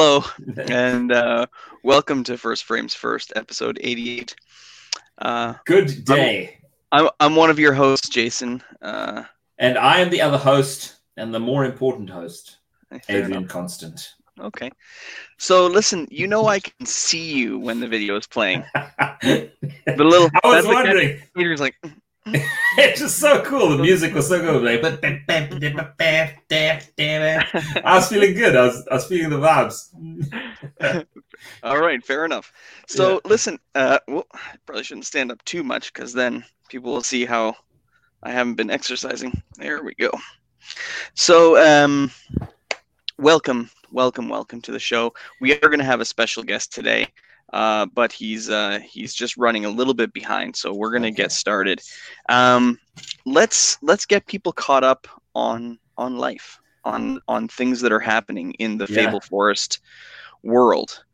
Hello, and uh, welcome to First Frames First, episode 88. Uh, Good day. I'm, I'm one of your hosts, Jason. Uh, and I am the other host and the more important host, fair Adrian enough. Constant. Okay. So listen, you know I can see you when the video is playing. I The little I was wondering. Peter's like, It's just so cool. The music was so good. Like, I was feeling good. I was, I was feeling the vibes. all right, fair enough. So listen, uh, well, I probably shouldn't stand up too much because then people will see how I haven't been exercising. There we go. So, um, welcome, welcome, welcome to the show. We are going to have a special guest today, uh, but he's uh, he's just running a little bit behind, so we're going to Okay. get started. Um, let's let's get people caught up on on life, on on things that are happening in the Yeah. Fable Forest world.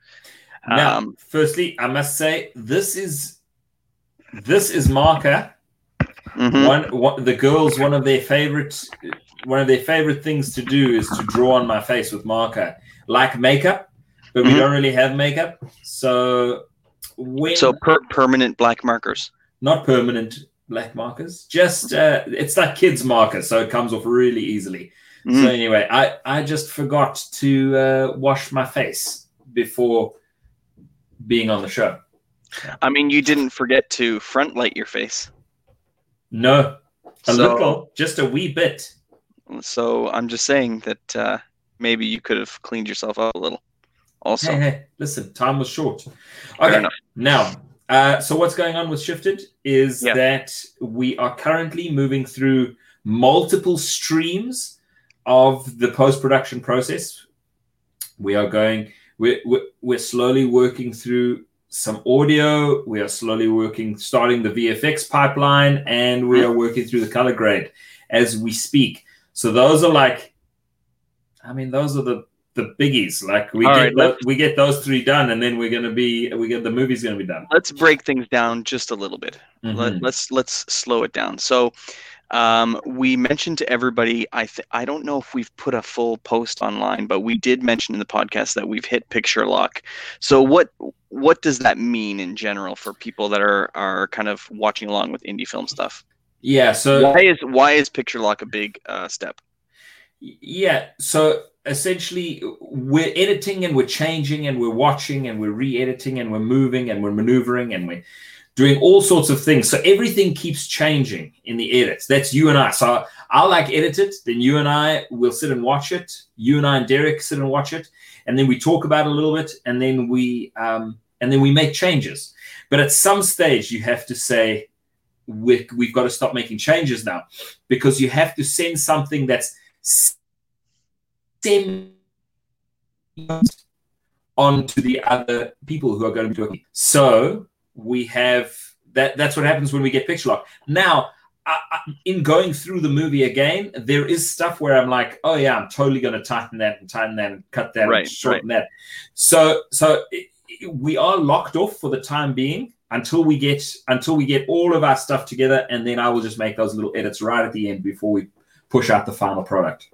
Now, Um, firstly, I must say this is this is marker. mhm. One, one, the girls, one of their favorite, one of their favorite things to do is to draw on my face with marker, like makeup, but we Mhm. don't really have makeup. So when So per- permanent black markers. not permanent black markers, just uh, it's like kids markers, so it comes off really easily. So Mhm. anyway, I I just forgot to uh, wash my face before being on the show. I mean, you didn't forget to front light your face. No, a So- little, just a wee bit. So I'm just saying that uh, maybe you could have cleaned yourself up a little. Also, Hey, hey, listen, time was short. Okay, now, uh, so what's going on with Shifted is Yeah. that we are currently moving through multiple streams of the post production process. We are going, we're, we're, we're slowly working through some audio. We are slowly working, starting the VFX pipeline, and we are working through the color grade as we speak. So those are like, I mean, those are the the biggies. Like we All get right, we get those three done, and then we're gonna be we get the movie's gonna be done. let's break things down just a little bit. Let, Mhm. let's let's slow it down. So, um, we mentioned to everybody. I th- I don't know if we've put a full post online, but we did mention in the podcast that we've hit picture lock. So what what does that mean in general for people that are are kind of watching along with indie film stuff? Yeah. So Why is why is picture lock a big uh, step? yeah. So essentially, we're editing and we're changing and we're watching and we're re-editing and we're moving and we're maneuvering and we're doing all sorts of things. So everything keeps changing in the edits. That's you and I. So I'll like edit it, then you and I will sit and watch it. You and I and Derek sit and watch it, and then we talk about it a little bit, and then we um, and then we make changes. But at some stage, you have to say we we've got to stop making changes now because you have to send something that's on to the other people who are going to be doing. So we have that. That's what happens when we get picture lock. Now, I, I, in going through the movie again, there is stuff where I'm like, oh yeah, I'm totally going to tighten that and tighten that and cut that Right, and shorten that. So, so it, it- we are locked off for the time being until we get until we get all of our stuff together, and then I will just make those little edits right at the end before we push out the final product.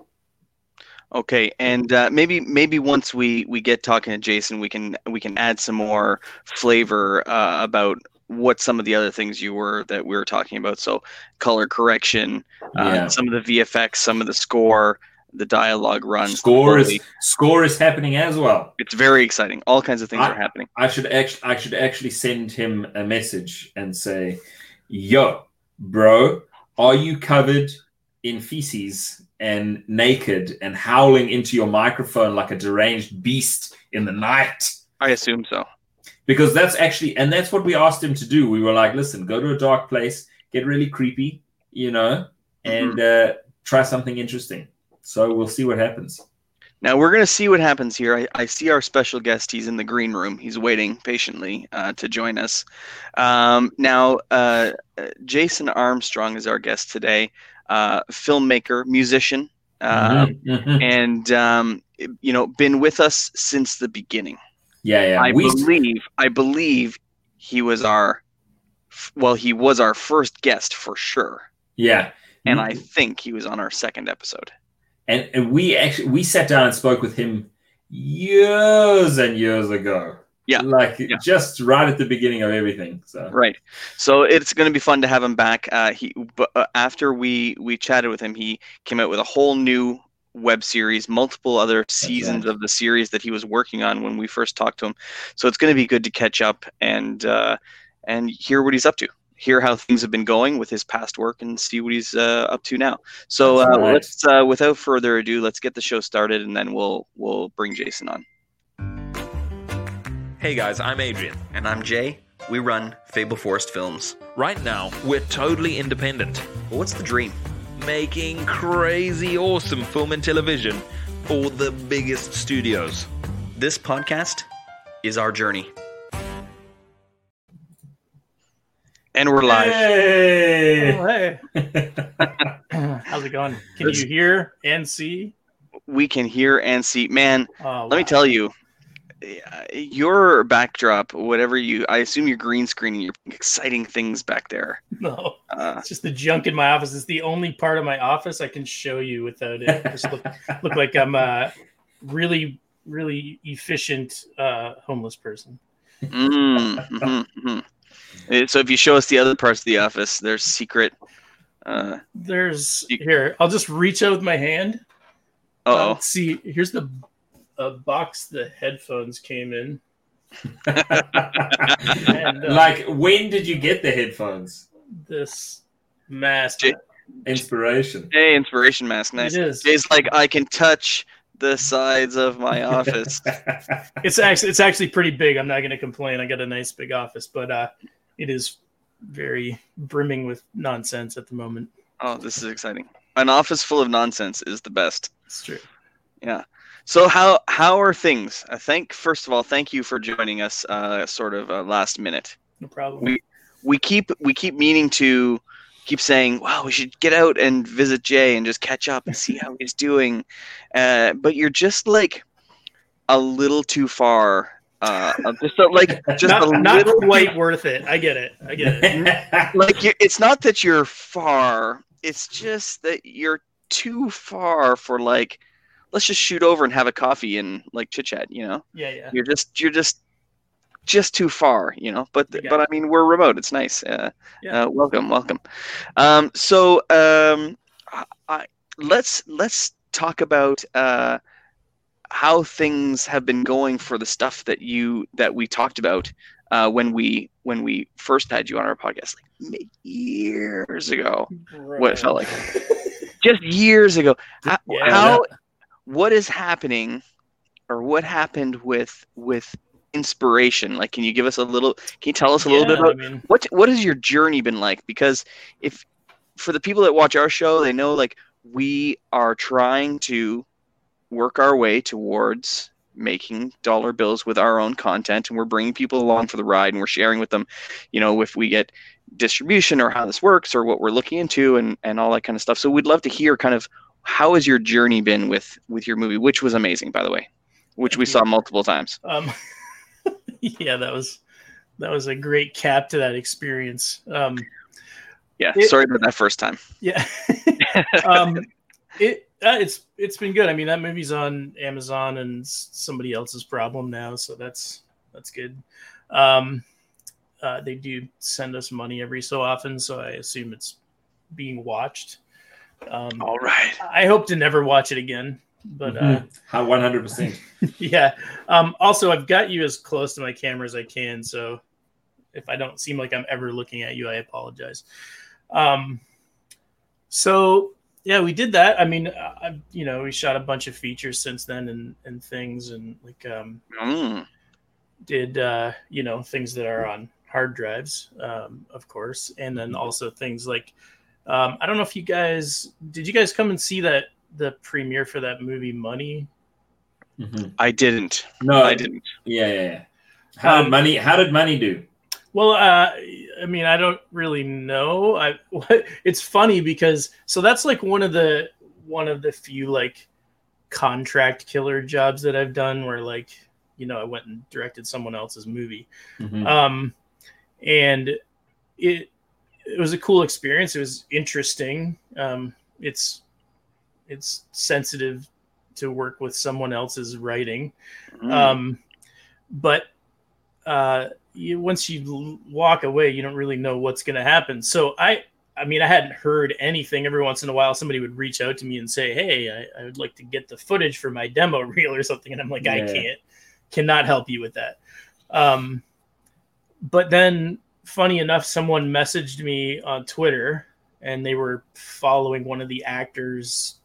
Okay, and uh, maybe maybe once we we get talking to Jason, we can we can add some more flavor uh, about what some of the other things you were that we were talking about. So color correction, uh, Yeah. some of the VFX, some of the score, the dialogue run. Score is score is happening as well. it's very exciting. All kinds of things I- are happening. I should actually I should actually send him a message and say, "Yo, bro, are you covered in feces and naked and howling into your microphone like a deranged beast in the night?" I assume so. Because that's actually and that's what we asked him to do. We were like, "Listen, go to a dark place, get really creepy, you know, and uh, try something interesting." So we'll see what happens. Now we're gonna see what happens here. I, I see our special guest. He's in the green room. He's waiting patiently uh, to join us. Um, now, uh, Jason Armstrong is our guest today. Uh, filmmaker, musician, uh, Mhm, mhm. and um, you know, been with us since the beginning. Yeah, yeah. I we, believe. I believe he was our. Well, he was our first guest for sure, yeah. and I think he was on our second episode. and, and we actually we sat down and spoke with him years and years ago. Yeah. Like Yeah. just right at the beginning of everything. So Right. So it's going to be fun to have him back. Uh, he, but uh, after we we chatted with him, he came out with a whole new web series, multiple other seasons of the series that he was working on when we first talked to him. So it's going to be good to catch up and uh, and hear what he's up to, hear how things have been going with his past work, and see what he's uh, up to now. So uh, nice. let's, uh, without further ado, let's get the show started, and then we'll we'll bring Jason on. Hey guys, I'm Adrian. And I'm Jay. We run Fable Forest Films. Right now, we're totally independent, What's the dream? making crazy awesome film and television for the biggest studios. This podcast is our journey. And we're live. Hey! Oh, hey. How's it going? Can It's- you hear and see? We can hear and see. Man, Oh, let me wow. tell you, your backdrop, whatever you, I assume you're green screening, you're exciting things back there. No, Uh, it's just the junk in my office. It's the only part of my office I can show you without it. Just look, look like I'm a really, really efficient uh, homeless person. mm, mhm, mhm. Uh, So if you show us the other parts of the office, there's secret. Uh There's You- here. I'll just reach out with my hand. oh. Um, see, here's the a box the headphones came in. And, uh, like when did you get the headphones? This mask. Jay- Inspiration. Hey, inspiration mask, nice. It is. Jay's like, I can touch the sides of my office. It's actually it's actually pretty big. I'm not going to complain. I got a nice big office, but uh, it is very brimming with nonsense at the moment. oh, this is exciting. An office full of nonsense is the best. It's true. Yeah. So how how are things? Uh, thank first of all, thank you for joining us. Uh, sort of uh, last minute. No problem. We- We keep we keep meaning to keep saying, "Wow, we should get out and visit Jay and just catch up and see how he's doing." Uh, but you're just like a little too far. Uh, just a, like just not, a not little quite worth it. I get it. I get it. like it's not that you're far. It's just that you're too far for like. Let's just shoot over and have a coffee and like chit chat. You know. Yeah, yeah. you're just you're just just too far you know but You but i mean we're remote it's nice uh, Yeah. uh welcome welcome um so um I, I, let's let's talk about uh how things have been going for the stuff that you that we talked about uh when we when we first had you on our podcast like years ago what it felt like just years ago how, Yeah. how what is happening or what happened with with inspiration? Like can you give us a little can you tell us a little bit about I mean, what what has your journey been like? Because if for the people that watch our show they know like we are trying to work our way towards making dollar bills with our own content and we're bringing people along for the ride and we're sharing with them you know if we get distribution or how this works or what we're looking into and and all that kind of stuff. So we'd love to hear kind of how has your journey been with with your movie which was amazing by the way which we saw multiple times um, yeah, that was that was a great cap to that experience. Um, yeah It- sorry about that first time yeah. um, it uh, it's it's been good. I mean, that movie's on Amazon and somebody else's problem now, so that's that's good. Um, uh, they do send us money every so often, so I assume it's being watched. Um, all right I hope to never watch it again, but uh, Mhm. How 100%. yeah. Um, also, I've got you as close to my camera as I can, so if I don't seem like I'm ever looking at you, I apologize. Um, so yeah, we did that. I mean, I, you know, we shot a bunch of features since then and and things, and like um, Mm. did uh, you know things that are on hard drives, um, of course, and then also things like um, I don't know if you guys did you guys come and see that the premiere for that movie Money Mhm. i didn't No, i didn't Yeah, yeah, yeah. How did Um, money? How did money do? Well, uh, I mean, I don't really know. I it's funny because so that's like one of the one of the few like contract killer jobs that I've done where like you know I went and directed someone else's movie. Mhm. Um, and it it was a cool experience. It was interesting. Um, it's it's sensitive to work with someone else's writing. Mm. Um, but uh, you, once you walk away, you don't really know what's going to happen. So I, I mean, I hadn't heard anything. Every once in a while, somebody would reach out to me and say, "Hey, I, I would like to get the footage for my demo reel or something," and I'm like, "I can't, cannot help you with that." Um, but then, funny enough, someone messaged me on Twitter, and they were following one of the actors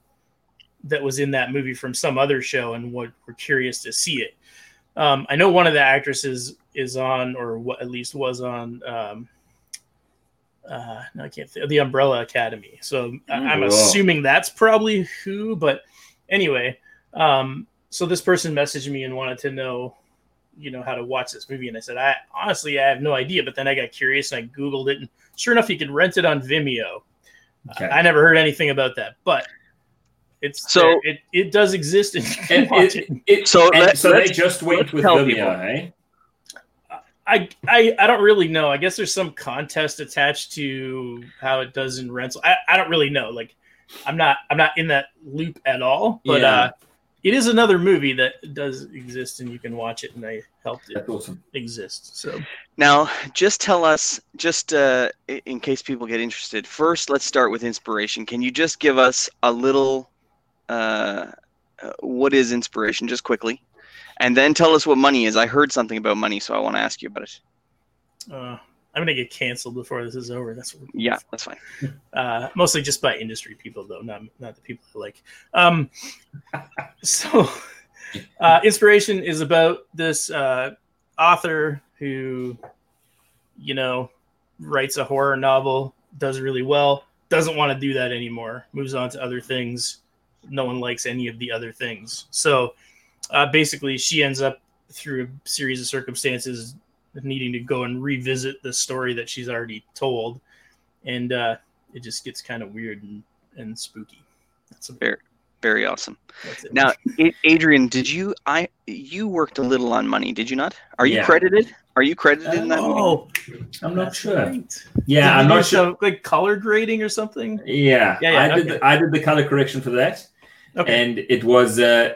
that was in that movie from some other show, and what were curious to see it. Um, I know one of the actresses is on, or what at least was on. Um, uh, no, I can't. Think, the Umbrella Academy. So I- I'm Whoa. assuming that's probably who. But anyway, um, so this person messaged me and wanted to know, you know, how to watch this movie, and I said, I honestly I have no idea. But then I got curious and I googled it, and sure enough, you could rent it on Vimeo. Okay. I never heard anything about that, but it's So- so it, it does exist and you can watch it, it. it, So and let- so they just went with Vimeo, people. eh? I, I I don't really know. I guess there's some contest attached to how it does in rental. I, I don't really know. Like I'm not I'm not in that loop at all. But Yeah. uh it is another movie that does exist and you can watch it and I helped it awesome. exist. So Now, just tell us, just uh, in case people get interested. First, let's start with inspiration. Can you just give us a little, uh, uh, what is inspiration, just quickly, and then tell us what money is. I heard something about money, so I want to ask you about it. uh I'm gonna get canceled before this is over. That's what Yeah, that's fine. uh, mostly just by industry people though not not the people I like um so uh, inspiration is about this uh, author who you know writes a horror novel does really well doesn't want to do that anymore moves on to other things no one likes any of the other things so uh, basically she ends up through a series of circumstances needing to go and revisit the story that she's already told and uh, it just gets kind of weird and, and spooky. That's, Fair. Very very awesome. Now, Adrian, did you? I you worked a little on money, did you not? Are you Yeah. credited? Are you credited in that movie? oh, I'm not that's sure. right. Yeah, Did I'm not sure. some, like color grading or something. Yeah, Yeah, yeah, I did. The, I did the color correction for that, Okay. and it was uh,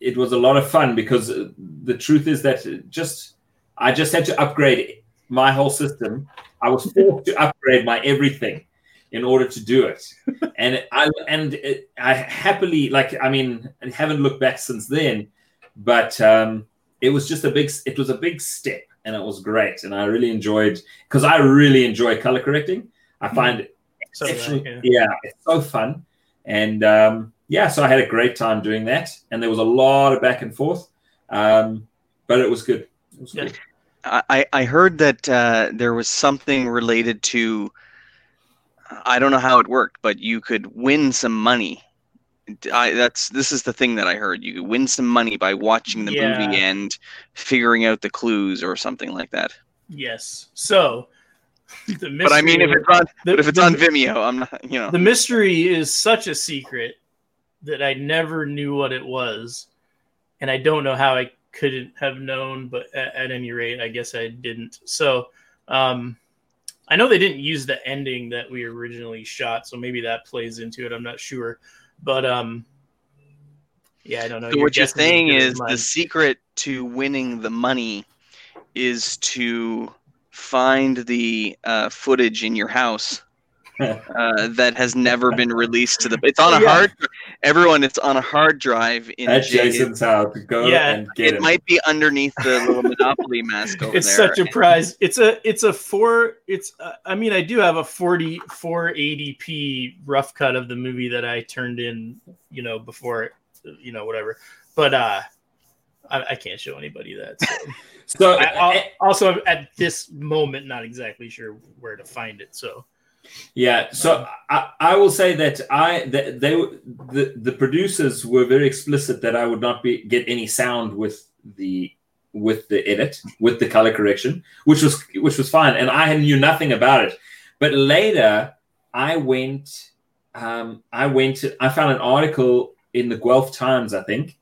it was a lot of fun because uh, the truth is that just I just had to upgrade my whole system. I was forced to upgrade my everything in order to do it, and I and it, I happily like I mean I haven't looked back since then, but um, it was just a big it was a big step, and it was great, and I really enjoyed because I really enjoy color correcting. I find it So, yeah. yeah, it's so fun. And um, yeah, so I had a great time doing that. And there was a lot of back and forth. Um, but it was good. It was Yeah. good. I, I heard that uh, there was something related to I don't know how it worked, but you could win some money. I, that's this is the thing that I heard. You could win some money by watching the Yeah. movie and figuring out the clues or something like that. Yes. So the mystery, But I mean, if it's on, the, if it's the- on Vimeo, I'm not. You know, the mystery is such a secret that I never knew what it was, and I don't know how I couldn't have known. But at, at any rate, I guess I didn't. So, um, I know they didn't use the ending that we originally shot, so maybe that plays into it. I'm not sure, but um, yeah, I don't know. so Your what you're saying is the secret to winning the money is to find the uh, footage in your house uh, that has never been released to the. It's on a Yeah. hard. Everyone, it's on a hard drive in At Jay- Jason's house. Go Yeah, and get It it. might be underneath the little Monopoly mask over it's there. such a prize. It's a it's a four. It's uh, I mean I do have a 40 480p rough cut of the movie that I turned in you know before you know whatever. But uh, I, I can't show anybody that. So. So I, I'll- also at this moment not exactly sure where to find it. So Yeah, so I, I will say that I that they the the producers were very explicit that I would not be get any sound with the with the edit with the color correction, which was which was fine, and I knew nothing about it. But later, I went um, I went I found an article in the Guelph Times, I think,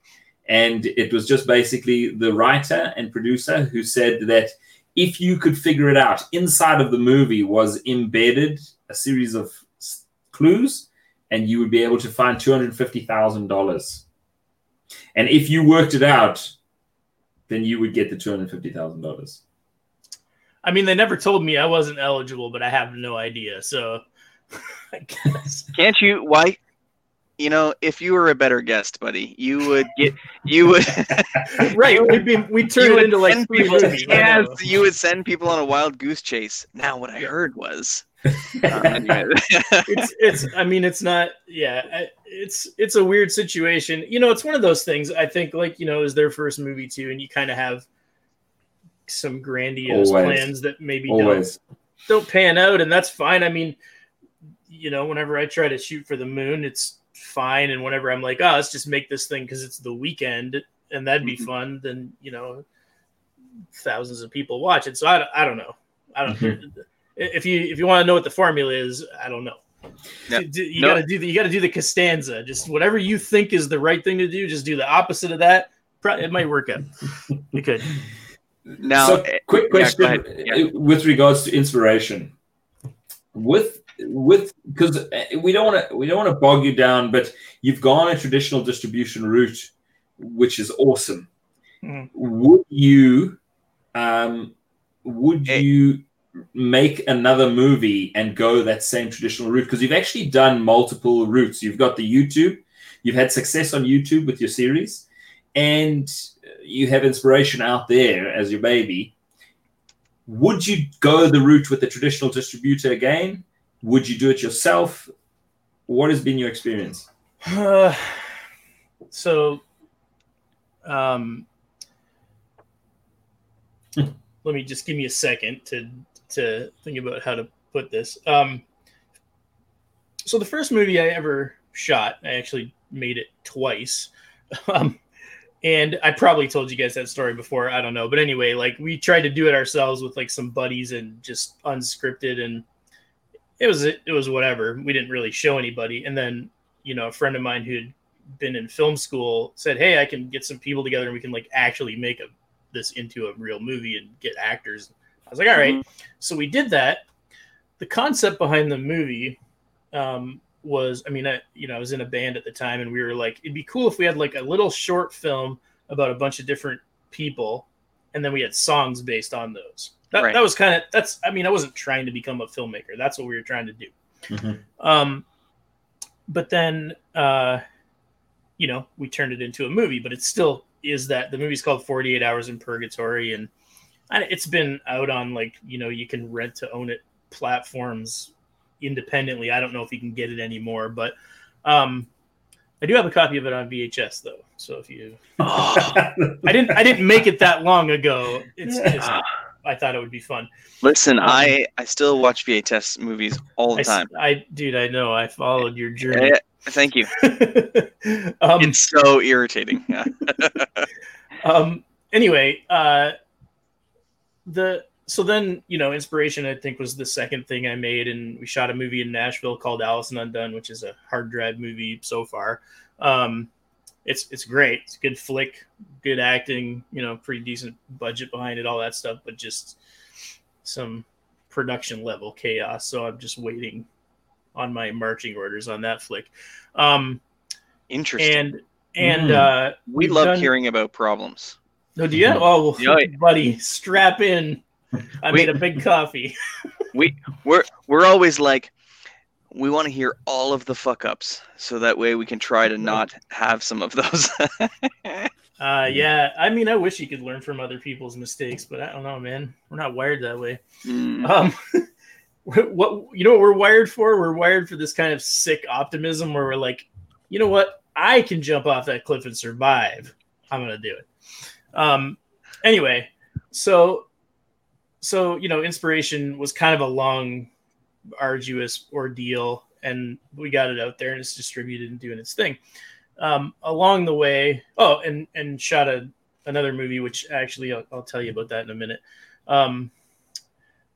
and it was just basically the writer and producer who said that if you could figure it out, inside of the movie was embedded a series of s- clues, and you would be able to find two hundred fifty thousand dollars And if you worked it out, then you would get the two hundred fifty thousand dollars. I mean, they never told me I wasn't eligible, but I have no idea. So I guess. Can't you? Why? You know, if you were a better guest, buddy, you would get. You would. right. We'd be. We turn it into like people. movies. I Yes, you would send people on a wild goose chase. Now, what I heard was. Uh, anyway. it's it's i mean it's not yeah it's it's a weird situation. You know it's one of those things i think like you know is their first movie too and you kind of have some grandiose Always. plans that maybe don't don't pan out and that's fine. I mean you know whenever i try to shoot for the moon it's fine and whenever i'm like oh let's just make this thing because it's the weekend and that'd be Mhm. fun then you know thousands of people watch it. So i, I don't know. I don't if you if you want to know what the formula is i don't know Yeah. D- d- you No. gotta do the you gotta do the Costanza. Just whatever you think is the right thing to do, just do the opposite of that. It might work out. You could. now, so, eh, quick question ahead. Yeah. uh, with regards to inspiration. With with because we don't want to we don't want to bog you down, but you've gone a traditional distribution route, which is awesome. Mhm. Would you um would Hey. you make another movie and go that same traditional route because you've actually done multiple routes. You've got the youtube you've had success on youtube with your series and you have inspiration out there as your baby. Would you go the route with the traditional distributor again? Would you do it yourself? What has been your experience? Uh, so, um, let me just give me a second to to think about how to put this. Um, so the first movie I ever shot, I actually made it twice. Um, and I probably told you guys that story before. I don't know, but anyway, like we tried to do it ourselves with like some buddies and just unscripted, and it was it was whatever. We didn't really show anybody, and then you know a friend of mine who'd been in film school said, "Hey, I can get some people together and we can like actually make a this into a real movie and get actors." I was like, "All right." So we did that. The concept behind the movie um, was, I mean, I you know I was in a band at the time, and we were like, it'd be cool if we had like a little short film about a bunch of different people, and then we had songs based on those. That, Right. that was kind of that's. I mean, I wasn't trying to become a filmmaker. That's what we were trying to do. Mhm. Um, but then, uh, you know, we turned it into a movie, but it still is that the movie's called 48 Hours in Purgatory. And I, it's been out on like, you know, you can rent to own it platforms independently. I don't know if you can get it anymore, but, um, I do have a copy of it on VHS though. So if you, Oh, I didn't, I didn't make it that long ago. It's just. I thought it would be fun. listen, Um, I I still watch VHS movies all the s- time. I, dude, I know I followed your journey. Eh, thank you. um, It's so irritating. Yeah. um anyway uh the so then you know inspiration i think was the second thing i made and we shot a movie in nashville called allison undone which is a hard drive movie so far um it's it's great it's a good flick good acting you know pretty decent budget behind it all that stuff but just some production level chaos so i'm just waiting on my marching orders on that flick um Interesting. and and Mm. uh we love done- hearing about problems. Oh, do you? Oh, Yeah. buddy, strap in. I We- made a big coffee. We're we're always like, we want to hear all of the fuck ups, so that way we can try to not have some of those. Uh, yeah, I mean, I wish you could learn from other people's mistakes, but I don't know, man. We're not wired that way. Mm. Um, what you know what we're wired for? We're wired for this kind of sick optimism where we're like, you know what? I can jump off that cliff and survive. I'm gonna do it. Um, anyway, so so you know, inspiration was kind of a long, arduous ordeal, and we got it out there and it's distributed and doing its thing. Um, along the way, oh, and and shot a another movie, which actually I'll, I'll tell you about that in a minute. Um,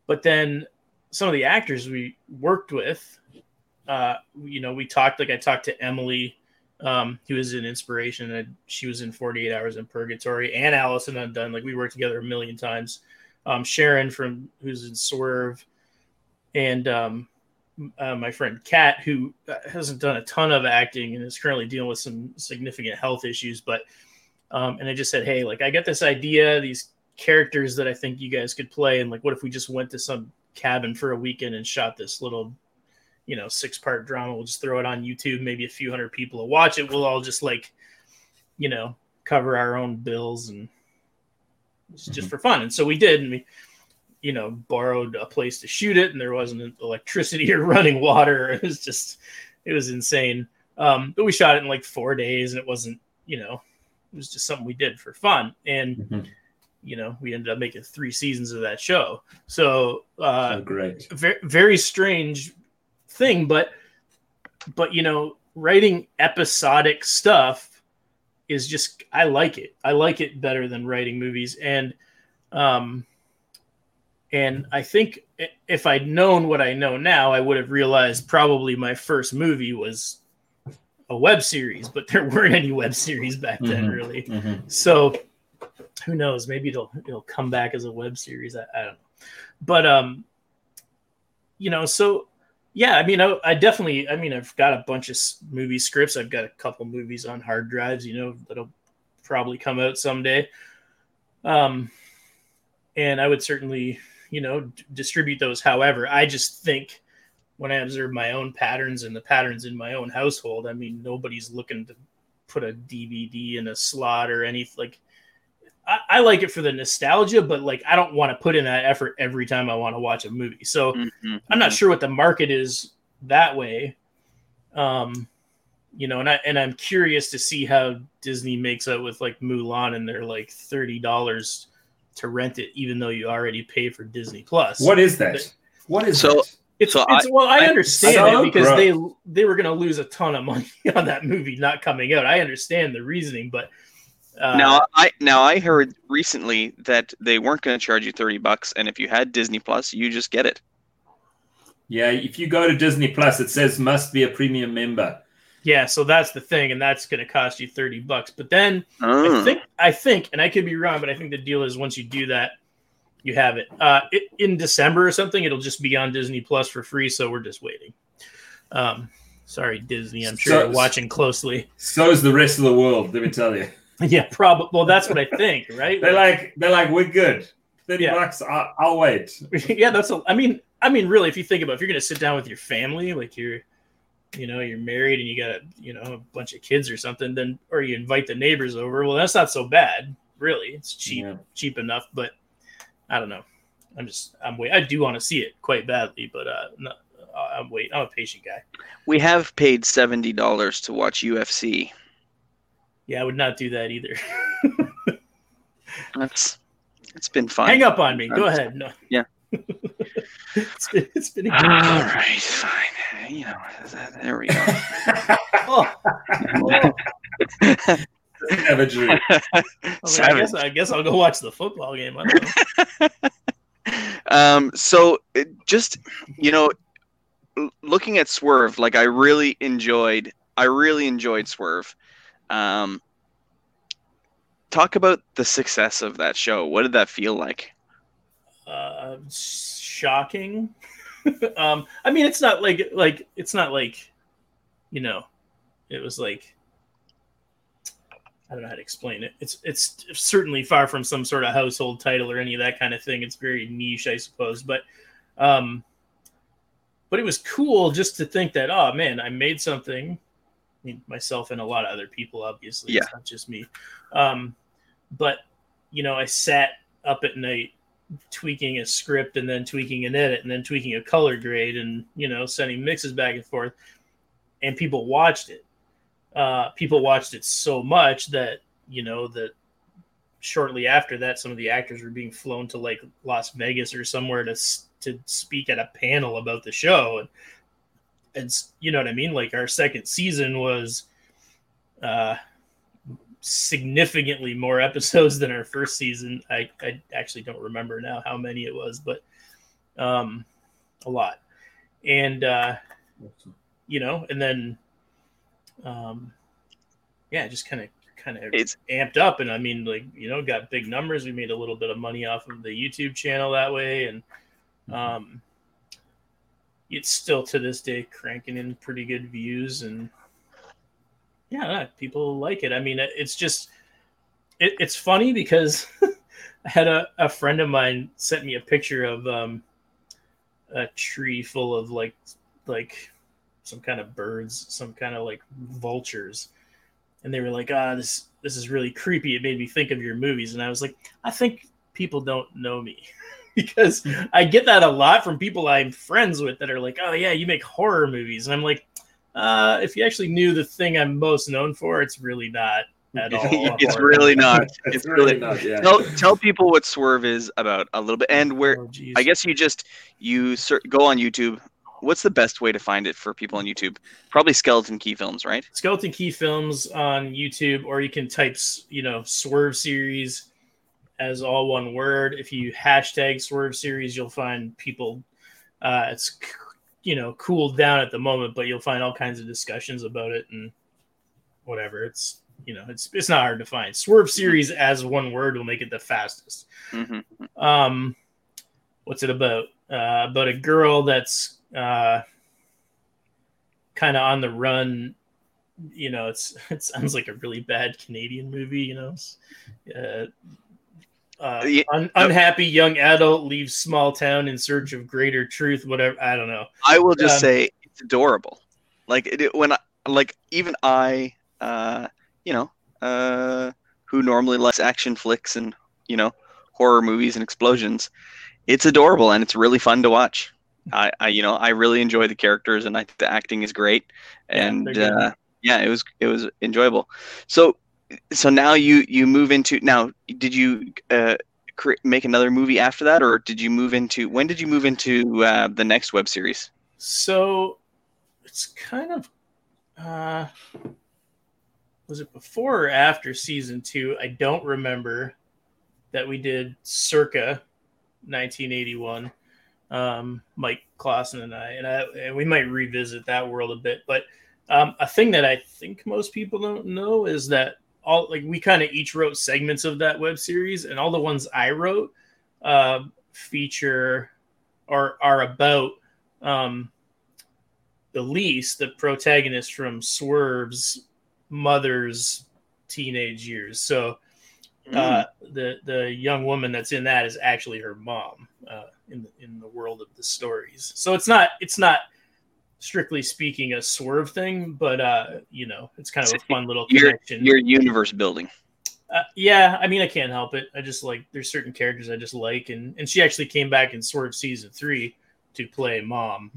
but then some of the actors we worked with, uh, you know, we talked like I talked to Emily, um, who was an inspiration, and she was in 48 Hours in Purgatory, and Allison Undone. Like we worked together a million times. Um, Sharon from who's in Swerve, and um, uh, my friend Kat, who uh, hasn't done a ton of acting and is currently dealing with some significant health issues. But um, and I just said, hey, like I get this idea, these characters that I think you guys could play, and like, what if we just went to some cabin for a weekend and shot this little, you know, six part drama? We'll just throw it on YouTube. Maybe a few hundred people will watch it. We'll all just like, you know, cover our own bills and it's just mm-hmm. for fun. And so we did, and we you know, borrowed a place to shoot it, and there wasn't electricity or running water. It was just, it was insane. Um, but we shot it in like four days, and it wasn't, you know, it was just something we did for fun. And mm-hmm. you know, we ended up making three seasons of that show. So, uh, oh, great, very, very strange thing, but, but you know, writing episodic stuff is just, I like it. I like it better than writing movies, and um and I think if I'd known what I know now, I would have realized probably my first movie was a web series, but there weren't any web series back then, mm-hmm. really. Mm-hmm. So who knows? Maybe it'll it'll come back as a web series. I, I don't know, but um, you know, so yeah, I mean, I, I, definitely, I mean, I've got a bunch of movie scripts. I've got a couple movies on hard drives, you know, that'll probably come out someday. Um, and I would certainly you know d- distribute those however i just think when i observe my own patterns and the patterns in my own household i mean nobody's looking to put a dvd in a slot or anything like I, I like it for the nostalgia but like i don't want to put in that effort every time i want to watch a movie so mm-hmm. i'm not sure what the market is that way um you know, and I and I'm curious to see how Disney makes out with like Mulan and their like thirty dollars to rent it, even though you already pay for Disney Plus. What is that? What is so? That? It's, so it's I, well, I understand I, it because they they were going to lose a ton of money on that movie not coming out. I understand the reasoning, but uh, now I now I heard recently that they weren't going to charge you thirty bucks, and if you had Disney Plus, you just get it. Yeah, if you go to Disney Plus, it says must be a premium member. Yeah, so that's the thing, and that's going to cost you thirty bucks. But then oh. I think I think, and I could be wrong, but I think the deal is once you do that, you have it. Uh, it, in December or something. It'll just be on Disney Plus for free. So we're just waiting. Um, sorry, Disney. I'm sure so, you're watching closely. So is the rest of the world. Let me tell you. yeah, probably. Well, that's what I think, right? they're like they're like we're good. Thirty yeah. bucks. I'll, I'll wait. yeah, that's. A, I mean, I mean, really, if you think about, it, if you're going to sit down with your family, like you're you know you're married and you got a you know a bunch of kids or something then or you invite the neighbors over well that's not so bad really it's cheap yeah. cheap enough but i don't know i'm just i'm wait i do want to see it quite badly but uh no, i'm wait i'm a patient guy we have paid $70 to watch ufc yeah i would not do that either that's it's been fun hang up on me go ahead no yeah it's been, it's been all right, fine. You know, there we go. oh. Savagery. Savage. I guess I guess I'll go watch the football game. um. So just you know, looking at Swerve, like I really enjoyed. I really enjoyed Swerve. Um. Talk about the success of that show. What did that feel like? uh, shocking. um, I mean, it's not like like it's not like you know, it was like I don't know how to explain it. It's it's certainly far from some sort of household title or any of that kind of thing. It's very niche, I suppose. But um, but it was cool just to think that oh man, I made something. I mean, myself and a lot of other people, obviously. Yeah. It's not just me. Um, but you know, I sat up at night tweaking a script and then tweaking an edit and then tweaking a color grade and you know sending mixes back and forth and people watched it uh, people watched it so much that you know that shortly after that some of the actors were being flown to like las vegas or somewhere to to speak at a panel about the show and and you know what i mean like our second season was uh significantly more episodes than our first season. I, I actually don't remember now how many it was, but um, a lot. And uh, you know, and then um, yeah, just kind of kind of it's amped up. And I mean, like you know, got big numbers. We made a little bit of money off of the YouTube channel that way, and mm-hmm. um, it's still to this day cranking in pretty good views and yeah, people like it. I mean, it's just it, it's funny because I had a, a friend of mine sent me a picture of um, a tree full of like like some kind of birds, some kind of like vultures, and they were like, "Ah, this this is really creepy." It made me think of your movies, and I was like, "I think people don't know me." because I get that a lot from people I'm friends with that are like, "Oh yeah, you make horror movies," and I'm like, uh, "If you actually knew the thing I'm most known for, it's really not at all. it's really not. It's, it's really, really, not. Yeah. Tell, tell people what Swerve is about a little bit, and where oh, I guess you just you go on YouTube. What's the best way to find it for people on YouTube? Probably Skeleton Key Films, right? Skeleton Key Films on YouTube, or you can type, you know, Swerve Series as all one word. If you hashtag Swerve Series, you'll find people. Uh, it's you know cooled down at the moment, but you'll find all kinds of discussions about it and whatever. It's you know it's it's not hard to find. Swerve Series as one word will make it the fastest. Mm-hmm. Um, what's it about? Uh, about a girl that's uh, kind of on the run. You know, it's it sounds like a really bad Canadian movie. You know, uh, uh, un- unhappy young adult leaves small town in search of greater truth. Whatever, I don't know. I will just um, say it's adorable. Like it, when I like even I, uh, you know, uh, who normally likes action flicks and you know horror movies and explosions, it's adorable and it's really fun to watch. I, I you know, I really enjoy the characters and I think the acting is great, and yeah, uh, yeah, it was it was enjoyable. So so now you you move into now did you uh, cre- make another movie after that or did you move into when did you move into uh, the next web series? So it's kind of uh was it before or after season two? I don't remember that we did circa 1981 um mike clausen and i and i and we might revisit that world a bit but um, a thing that I think most people don't know is that all like we kind of each wrote segments of that web series, and all the ones I wrote uh, feature or are about um, Elise, the protagonist from Swerve's mother's teenage years. So uh, mm. the the young woman that's in that is actually her mom uh, in the, in the world of the stories. So it's not it's not strictly speaking a swerve thing, but uh, you know, it's kind of a fun little connection. Your, universe building. Uh, yeah, I mean, I can't help it. I just like there's certain characters I just like, and and she actually came back in Swerve season three to play mom,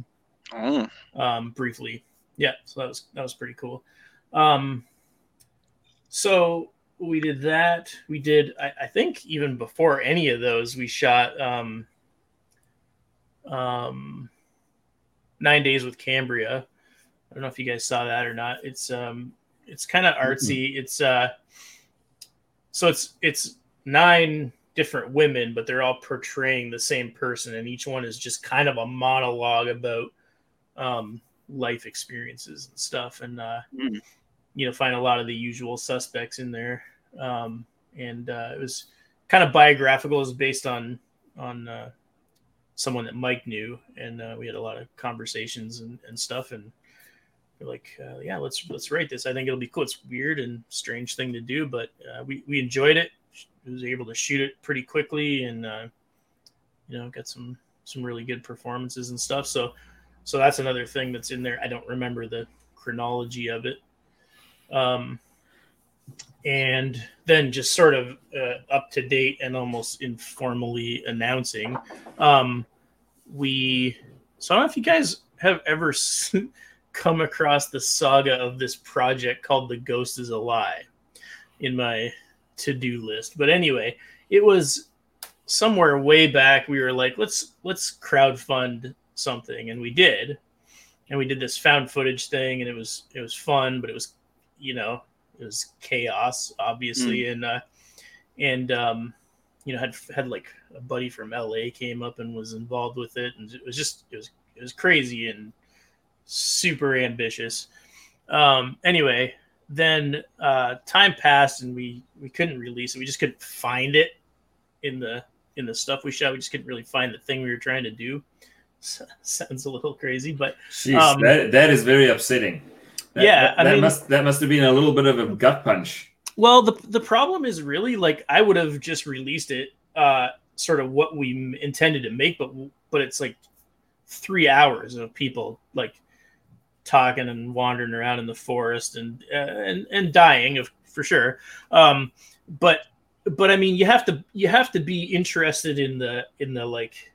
oh. um, briefly. Yeah, so that was that was pretty cool. Um, so we did that. We did, I, I think, even before any of those, we shot um, um, Nine Days with Cambria. I don't know if you guys saw that or not. It's um it's kind of artsy. Mm-hmm. It's uh so it's it's nine different women, but they're all portraying the same person, and each one is just kind of a monologue about um life experiences and stuff. And uh mm-hmm. you know, find a lot of the usual suspects in there. Um and uh it was kind of biographical, it was based on on uh someone that Mike knew, and uh, we had a lot of conversations and, and stuff. And we're like, uh, yeah, let's let's write this. I think it'll be cool. It's weird and strange thing to do, but uh, we we enjoyed it. I was able to shoot it pretty quickly, and uh, you know, got some some really good performances and stuff. So so that's another thing that's in there. I don't remember the chronology of it. Um, and then just sort of uh, up to date and almost informally announcing. Um, we so I don't know if you guys have ever come across the saga of this project called "The Ghost Is a Lie" in my to-do list, but anyway, it was somewhere way back. We were like, let's let's crowd fund something, and we did, and we did this found footage thing, and it was it was fun, but it was you know it was chaos, obviously, mm. and uh, and um, you know had had like a buddy from LA came up and was involved with it, and it was just it was it was crazy and super ambitious. Um, anyway, then uh, time passed and we we couldn't release it. We just couldn't find it in the in the stuff we shot. We just couldn't really find the thing we were trying to do. sounds a little crazy, but Jeez, um, that, that is very upsetting. That, yeah, that, that mean, must that must have been a little bit of a gut punch. Well, the the problem is really like I would have just released it, uh, sort of what we intended to make, but but it's like three hours of people like talking and wandering around in the forest and uh, and and dying of for sure. Um, but but I mean, you have to you have to be interested in the in the like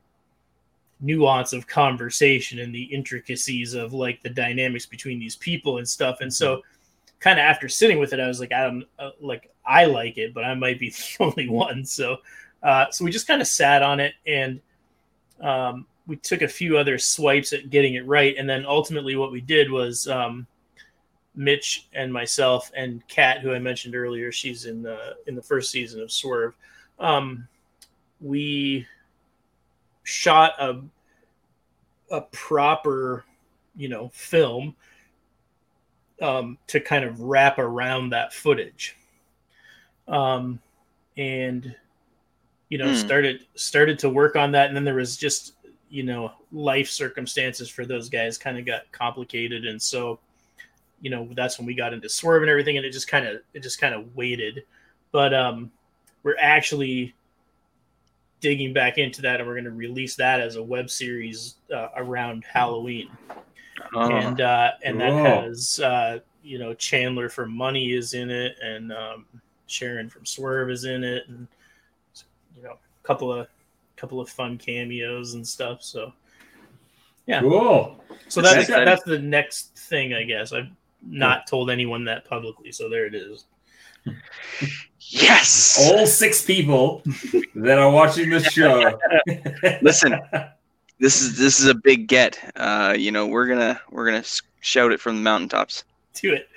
nuance of conversation and the intricacies of like the dynamics between these people and stuff. And so, kind of after sitting with it, I was like, I don't uh, like I like it, but I might be the only one. So, uh, so we just kind of sat on it and um, we took a few other swipes at getting it right, and then ultimately what we did was um, Mitch and myself and Kat, who I mentioned earlier, she's in the in the first season of Swerve. Um, we shot a a proper, you know, film um, to kind of wrap around that footage, um, and you know, mm. started started to work on that, and then there was just you know life circumstances for those guys kind of got complicated. And so you know that's when we got into swerve and everything and it just kind of it just kind of waited. But um we're actually digging back into that and we're going to release that as a web series uh, around halloween oh. and uh and that has uh you know chandler from money is in it and um sharon from swerve is in it and you know a couple of couple of fun cameos and stuff. So yeah, cool. So that's that's the next thing, I guess. I've not told anyone that publicly, so there it is. Yes, all six people that are watching this show. Listen, this is this is a big get. Uh, you know, we're gonna we're gonna shout it from the mountaintops. Do it.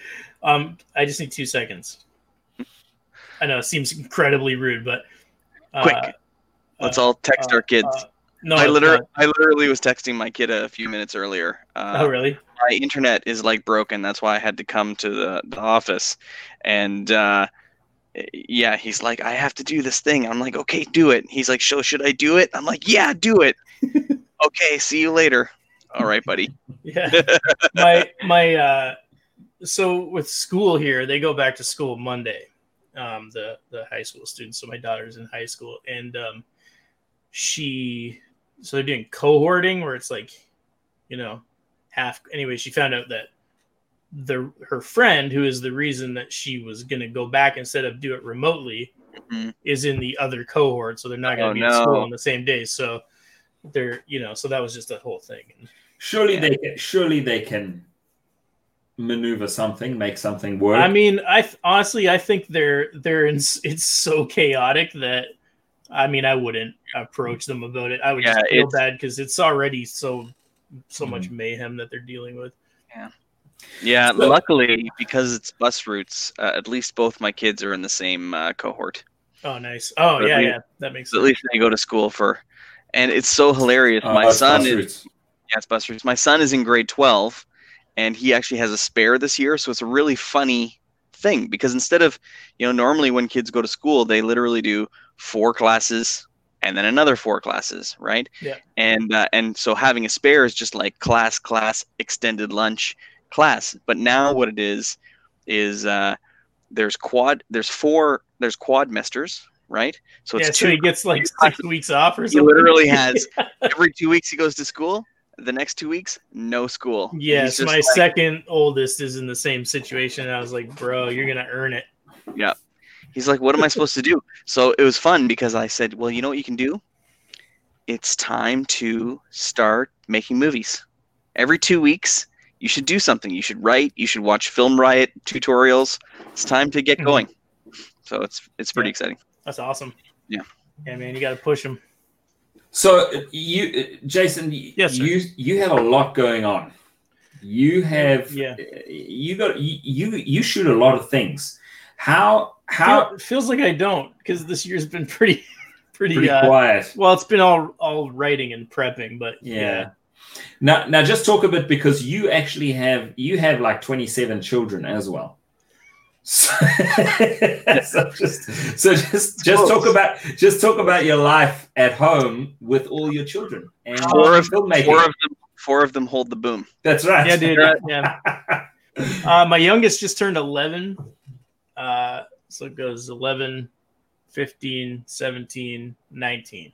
Um, I just need two seconds. I know it seems incredibly rude, but uh, quick. Let's all text uh, our kids. uh, no, I literally, not. I literally was texting my kid a few minutes earlier. Uh, oh, really? my internet is like broken. That's why I had to come to the, the office. And uh, yeah, he's like, I have to do this thing. I'm like, okay, do it. He's like, so should I do it? I'm like, yeah, do it. okay, see you later. All right, buddy. Yeah. my my uh, so with school here, they go back to school Monday. Um, the the high school students. So my daughter's in high school, and um, she so they're doing cohorting where it's like you know half anyway she found out that the her friend who is the reason that she was going to go back instead of do it remotely Mhm. is in the other cohort so they're not going Oh, to be in school on the same day so they're you know so that was just the whole thing Surely Yeah. they surely they can maneuver something, make something work. i mean i th- honestly i think they're they're in, it's so chaotic that i mean i wouldn't approach them about it i would Yeah, just feel it's- bad because it's already so so much Mm-hmm. mayhem that they're dealing with Yeah, So- luckily because it's bus routes, uh, at least both my kids are in the same uh, cohort. Oh, nice. Oh, But yeah, we- yeah. That makes So at least they go to school for, and it's so hilarious. Uh, my it's son bus is routes. yeah, it's bus routes. My son is in grade twelve, and he actually has a spare this year, so it's a really funny thing because instead of you know normally when kids go to school they literally do four classes and then another four classes right Yeah. and uh, and so having a spare is just like class class extended lunch class but now what it is is uh there's quad there's four there's quadmesters right so it's yeah, two so he gets like six weeks off or he literally has every two weeks he goes to school the next two weeks no school Yes, my like- second oldest is in the same situation. And I was like, bro, you're gonna earn it. Yeah. He's like, "What am I supposed to do?" So it was fun because I said, "Well, you know what you can do? It's time to start making movies. Every two weeks, you should do something. You should write. You should watch Film Riot tutorials. It's time to get Mhm. going." So it's it's pretty Yeah. exciting. That's awesome. Yeah. Yeah, man, you got to push them. So uh, you, uh, Jason, Yes, sir. you you have a lot going on. You have Yeah. uh, You got you you, you shoot a lot of things. How how Feel, feels like I don't because this year's been pretty, pretty. pretty uh, quiet? well, it's been all all writing and prepping, but Yeah. Now now just talk a bit because you actually have you have like twenty seven children as well. So, so just so just just talk about just talk about your life at home with all your children and Four of, filmmaking. four of them, four of them hold the boom. That's right. Yeah, dude. Yeah. Uh, my youngest just turned 11. Uh, so it goes 11, 15, 17, 19.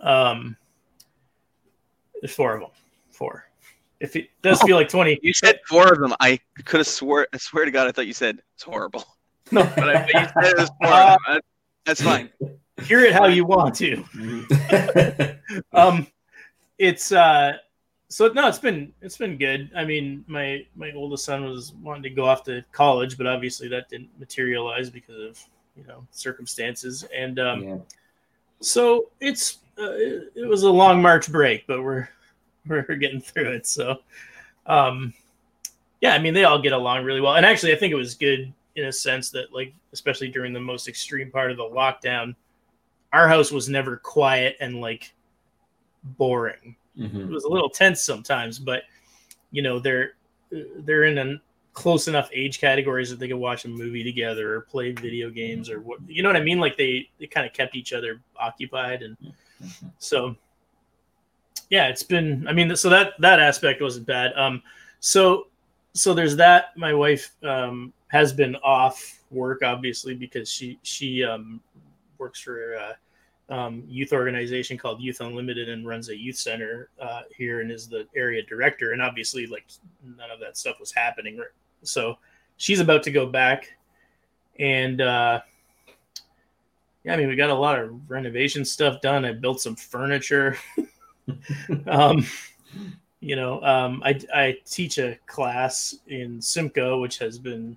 Um, there's four of them. Four. If it does feel like 20. You said four of them. I could have swore. I swear to God, I thought you said it's horrible. No, But I, but you said it was four. Uh, of them. That's fine. hear it how you want to. um it's uh so no it's been it's been good i mean my my oldest son was wanting to go off to college but obviously that didn't materialize because of you know circumstances and um Yeah. so it's uh, it, it was a long march break but we're we're getting through it. So um yeah i mean they all get along really well. And actually i think it was good in a sense that like especially during the most extreme part of the lockdown our house was never quiet and like boring. It Mhm. was a little tense sometimes but you know they're they're in a close enough age categories that they could watch a movie together or play video games or what you know what i mean? Like they they kind of kept each other occupied and so yeah it's been i mean so that that aspect wasn't bad um so so there's that my wife um has been off work obviously because she she um works for a um, youth organization called Youth Unlimited and runs a youth center uh, here and is the area director. And obviously, like none of that stuff was happening. So she's about to go back, and uh, yeah, I mean, we got a lot of renovation stuff done. I built some furniture. um, you know, um, I I teach a class in Simcoe, which has been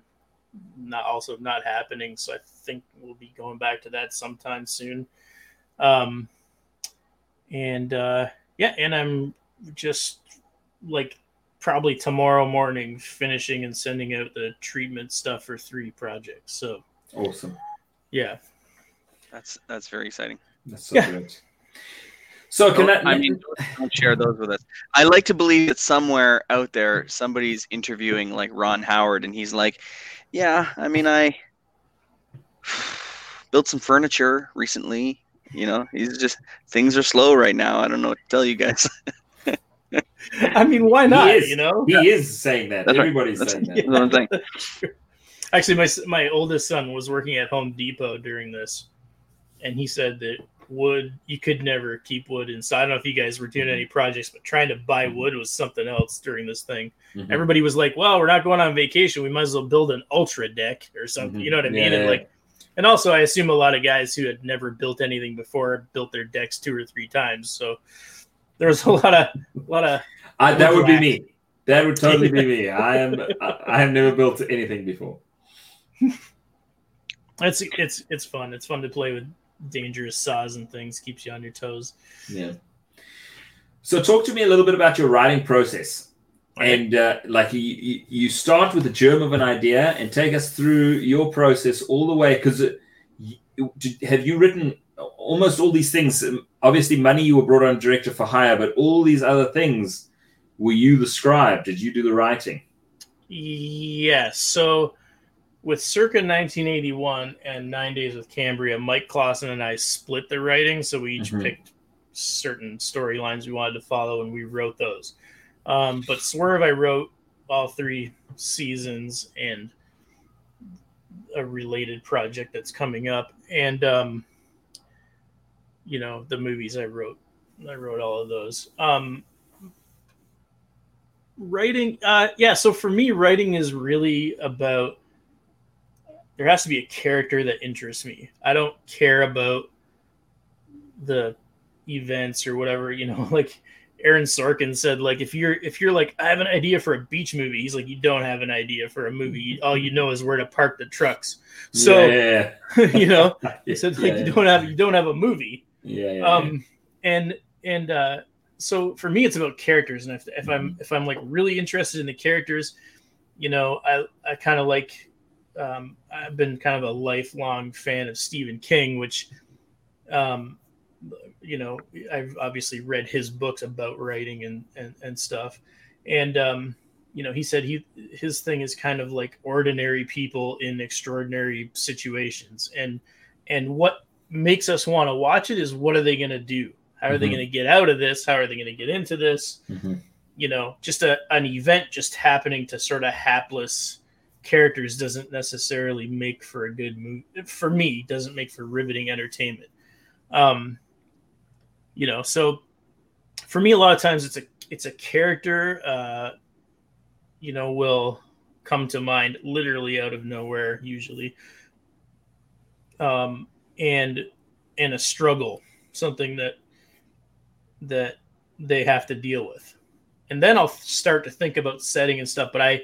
not also not happening. So I think we'll be going back to that sometime soon um and uh yeah and i'm just like probably tomorrow morning finishing and sending out the treatment stuff for three projects so Awesome. yeah That's that's very exciting. That's so Yeah. good. So can Don't- I, I mean, don't share those with us. I like to believe that somewhere out there, somebody's interviewing like Ron Howard, and he's like, "Yeah, I mean, I built some furniture recently. You know, he's just things are slow right now. I don't know what to tell you guys. i mean why not is. you know he is saying that. That's. Everybody's That's- saying that. That's what I'm saying. actually my my oldest son was working at home depot during this and he said that wood you could never keep wood inside i don't know if you guys were doing any projects but trying to buy wood was something else during this thing Mhm. everybody was like, "Well, we're not going on vacation. We might as well build an ultra deck or something." Mhm. You know what I mean? Yeah, and like, and also, I assume a lot of guys who had never built anything before built their decks two or three times. So there was a lot of, a lot of. I, that would be me. That would totally be me. I am. I, I have never built anything before. It's it's it's fun. It's fun to play with dangerous saws and things. Keeps you on your toes. Yeah. So talk to me a little bit about your writing process. And uh, like you, you, start with the germ of an idea and take us through your process all the way. Because have you written almost all these things? Um, Obviously, money you were brought on director for hire, but all these other things were you the scribe? Did you do the writing? Yes. So with circa 1981 and Nine Days with Cambria, Mike Clausen and I split the writing. So we each Mhm. picked certain storylines we wanted to follow and we wrote those. Um, but Swerve, I wrote all three seasons and a related project that's coming up. And, um, you know, the movies I wrote, I wrote all of those. Um, writing uh yeah so for me writing is really about there has to be a character that interests me. I don't care about the events or whatever you know like aaron sorkin said like if you're if you're like i have an idea for a beach movie he's like you don't have an idea for a movie. All you know is where to park the trucks. So yeah, you know he said like yeah, you don't have you don't have a movie. Yeah, yeah, um and and uh so for me it's about characters. And if, if i'm if i'm like really interested in the characters you know i i kind of like um i've been kind of a lifelong fan of stephen king which um you know i've obviously read his books about writing and and, and stuff and um you know, he said he his thing is kind of like ordinary people in extraordinary situations, and and what makes us want to watch it is what are they going to do? How are mm-hmm. they going to get out of this? How are they going to get into this? Mm-hmm. You know, just a, an event just happening to sort of hapless characters doesn't necessarily make for a good movie. For me, doesn't make for riveting entertainment. Um, you know, so for me, a lot of times it's a it's a character. Uh, you know, will come to mind literally out of nowhere usually. Um, and and a struggle, something that that they have to deal with. And then I'll start to think about setting and stuff. But I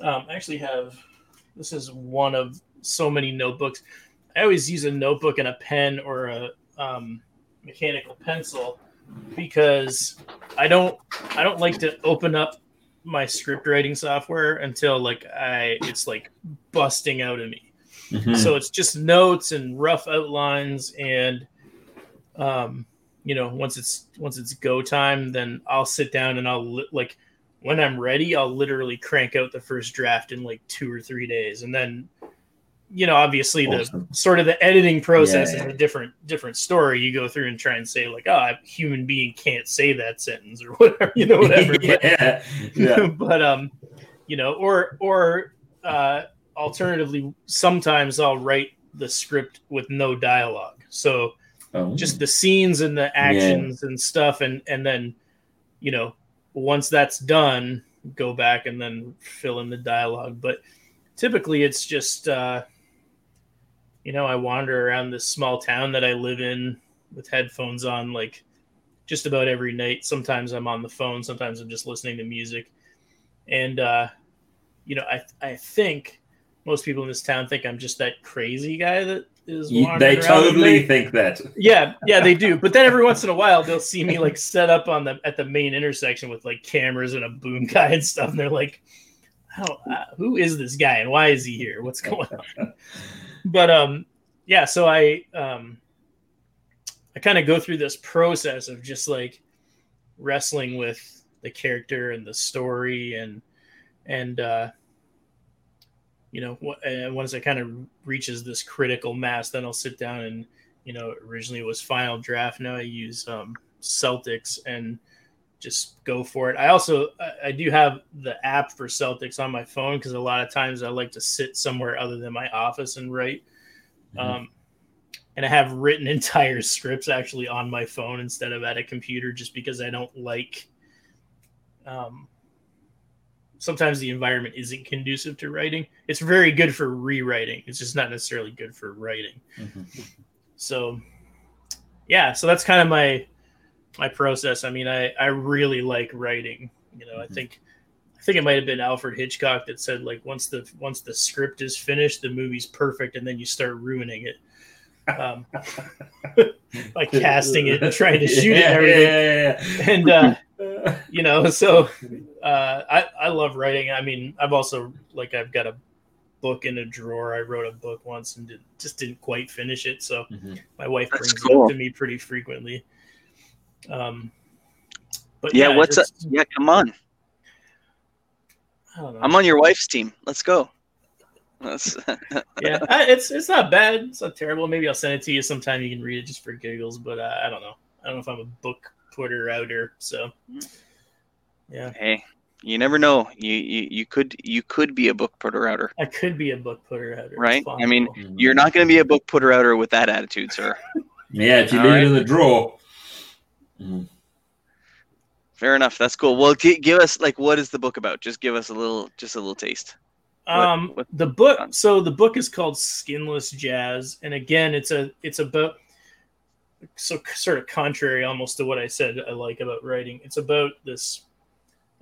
um, actually have this is one of so many notebooks. I always use a notebook and a pen or a um, mechanical pencil because I don't I don't like to open up my script writing software until like I it's like busting out of me. Mm-hmm. So it's just notes and rough outlines and um you know once it's once it's go time then I'll sit down and I'll li- like when I'm ready I'll literally crank out the first draft in like 2 or 3 days and then you know obviously awesome. the sort of the editing process yeah, yeah. is a different different story you go through and try and say like oh a human being can't say that sentence or whatever you know whatever yeah. But, yeah. but um you know or or uh alternatively sometimes i'll write the script with no dialogue so oh. just the scenes and the actions and stuff and and then you know once that's done go back and then fill in the dialogue but typically it's just uh you know, I wander around this small town that I live in with headphones on like just about every night. Sometimes I'm on the phone, sometimes I'm just listening to music. And uh you know, I I think most people in this town think I'm just that crazy guy that is they totally think that. Yeah yeah they do. But then every once in a while they'll see me like set up on the at the main intersection with like cameras and a boom guy and stuff and they're like oh, uh, who is this guy and why is he here? What's going on? But um, yeah. So I um, I kind of go through this process of just like wrestling with the character and the story and and uh, you know once it kind of reaches this critical mass, then I'll sit down and you know originally it was Final Draft. Now I use um, Celtx and just go for it. I also I do have the app for Celtx on my phone because a lot of times I like to sit somewhere other than my office and write. Mm-hmm. Um, and I have written entire scripts actually on my phone instead of at a computer, just because I don't like. Um, sometimes the environment isn't conducive to writing. It's very good for rewriting. It's just not necessarily good for writing. Mm-hmm. So, yeah, so that's kind of my my process. I mean, I I really like writing. You know, mm-hmm. I think I think it might have been Alfred Hitchcock that said like once the once the script is finished, the movie's perfect, and then you start ruining it. Um, by casting it and trying to shoot it and everything. Yeah, yeah, and uh, you know, so uh, I I love writing. I mean, I've also like I've got a book in a drawer. I wrote a book once and did, just didn't quite finish it. So mm-hmm. my wife That's brings cool. it to me pretty frequently. Um, but yeah, yeah what's up? Yeah, come on. I'm on your wife's team. Let's go. yeah, it's it's not bad. It's not terrible. Maybe I'll send it to you sometime. You can read it just for giggles. But uh, I don't know. I don't know if I'm a book putter outer. So yeah. Hey, you never know. You, you you could you could be a book putter outer. I could be a book putter outer. Right. I mean, you're not going to be a book putter outer with that attitude, sir. yeah, if you leave right? it in the drawer. Mm. Fair enough. That's cool. Well, g- give us like what is the book about? Just give us a little, just a little taste. Um, what, what, the book. So the book is called Skinless Jazz, and again, it's a it's about so sort of contrary almost to what I said I like about writing. It's about this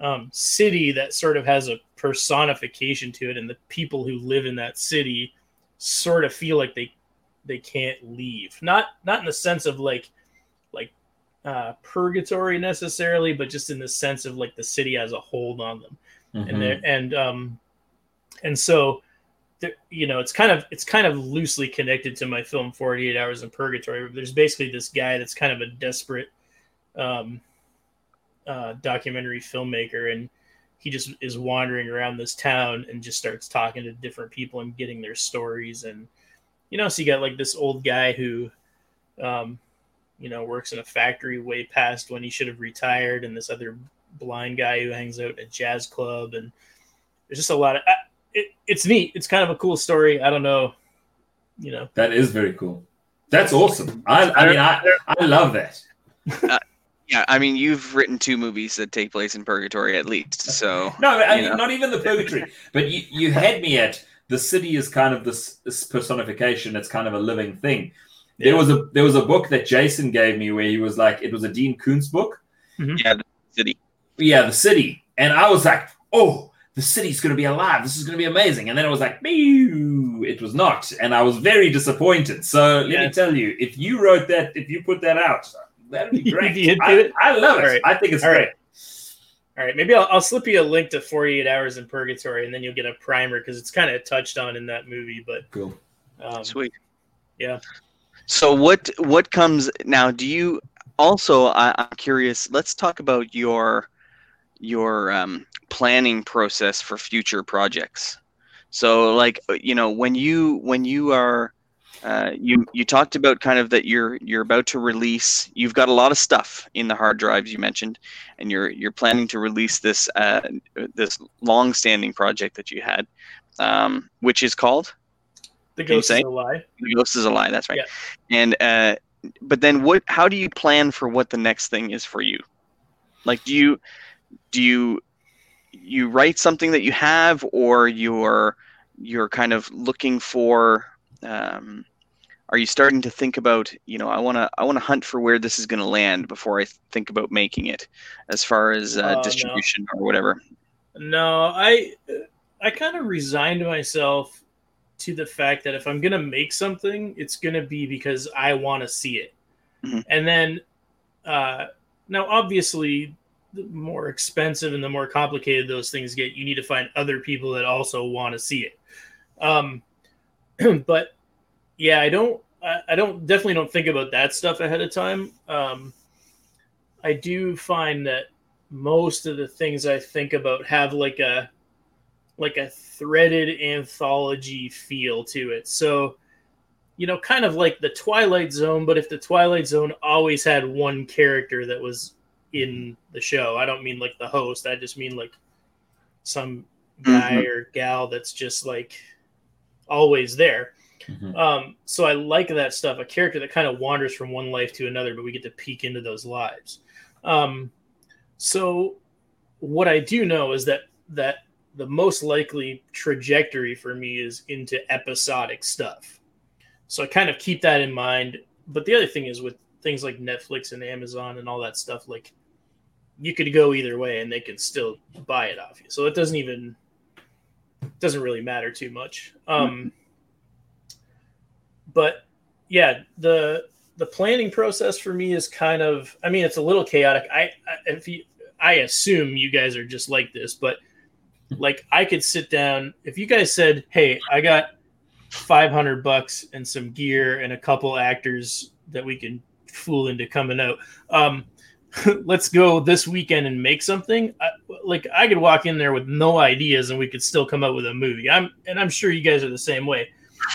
um, city that sort of has a personification to it, and the people who live in that city sort of feel like they they can't leave. Not not in the sense of like like uh, purgatory necessarily, but just in the sense of like the city has a hold on them, mm-hmm. and there and um, and so you know it's kind of it's kind of loosely connected to my film 48 hours in purgatory there's basically this guy that's kind of a desperate um, uh, documentary filmmaker and he just is wandering around this town and just starts talking to different people and getting their stories. And you know so you got like this old guy who um you know works in a factory way past when he should have retired and this other blind guy who hangs out at a jazz club. And there's just a lot of it, it's neat. It's kind of a cool story. I don't know you know. That is very cool. That's awesome. I, I mean I, I love that. Uh, yeah i mean you've written two movies that take place in purgatory at least so no i mean know. not even the purgatory but you, you had me at the city is kind of this, this personification it's kind of a living thing yeah. there was a there was a book that jason gave me where he was like it was a dean koontz book mm-hmm. yeah the city yeah the city and i was like oh the city's going to be alive. This is going to be amazing. And then it was like, Mew! it was not. And I was very disappointed. So let yeah. me tell you, if you wrote that, if you put that out, that'd be great. I, I, love it. Right. I think it's All great. Right. All right, maybe I'll, I'll, slip you a link to 48 Hours in Purgatory, and then you'll get a primer because it's kind of touched on in that movie. But cool, um, sweet, yeah. So what what comes now? Do you also? I, I'm curious. Let's talk about your your um, planning process for future projects. So, like you know, when you when you are uh, you you talked about kind of that you're you're about to release. You've got a lot of stuff in the hard drives you mentioned, and you're you're planning to release this uh, this long-standing project that you had, um, which is called the Ghost is a Lie. The Ghost is a Lie. That's right. Yeah. And uh, but then what? How do you plan for what the next thing is for you? Like, do you do you you write something that you have or you're you're kind of looking for um, are you starting to think about you know i want to i want to hunt for where this is going to land before i think about making it as far as uh, uh, distribution no. or whatever no i i kind of resigned myself to the fact that if i'm going to make something it's going to be because i want to see it mm-hmm. and then uh now obviously the more expensive and the more complicated those things get, you need to find other people that also want to see it. Um, but yeah, I don't, I, don't definitely don't think about that stuff ahead of time. Um, I do find that most of the things I think about have like a, like a threaded anthology feel to it. So, you know, kind of like the Twilight Zone, but if the Twilight Zone always had one character that was in the show. I don't mean like the host. I just mean like some guy mm-hmm. or gal that's just like always there. Mm-hmm. Um, so I like that stuff. A character that kind of wanders from one life to another, but we get to peek into those lives. Um, so what I do know is that that the most likely trajectory for me is into episodic stuff. So I kind of keep that in mind. But the other thing is with things like Netflix and Amazon and all that stuff, like you could go either way and they could still buy it off you. So it doesn't even doesn't really matter too much. Um, but yeah, the the planning process for me is kind of I mean it's a little chaotic. I, I if you I assume you guys are just like this, but like I could sit down if you guys said, "Hey, I got 500 bucks and some gear and a couple actors that we can fool into coming out." Um, let's go this weekend and make something. I, like I could walk in there with no ideas and we could still come up with a movie. I'm and I'm sure you guys are the same way.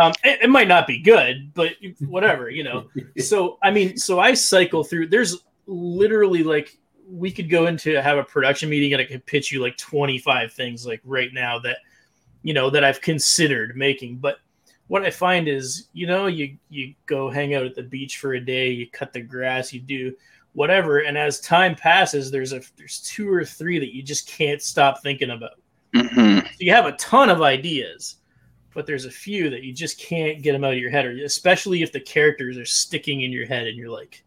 um, it, it, might not be good, but whatever, you know. So I mean, so I cycle through. There's literally like we could go into have a production meeting and I could pitch you like 25 things like right now that you know that I've considered making, but what I find is, you know, you you go hang out at the beach for a day, you cut the grass, you do whatever. And as time passes, there's a there's two or three that you just can't stop thinking about. Mm-hmm. So you have a ton of ideas, but there's a few that you just can't get them out of your head, or especially if the characters are sticking in your head and you're like,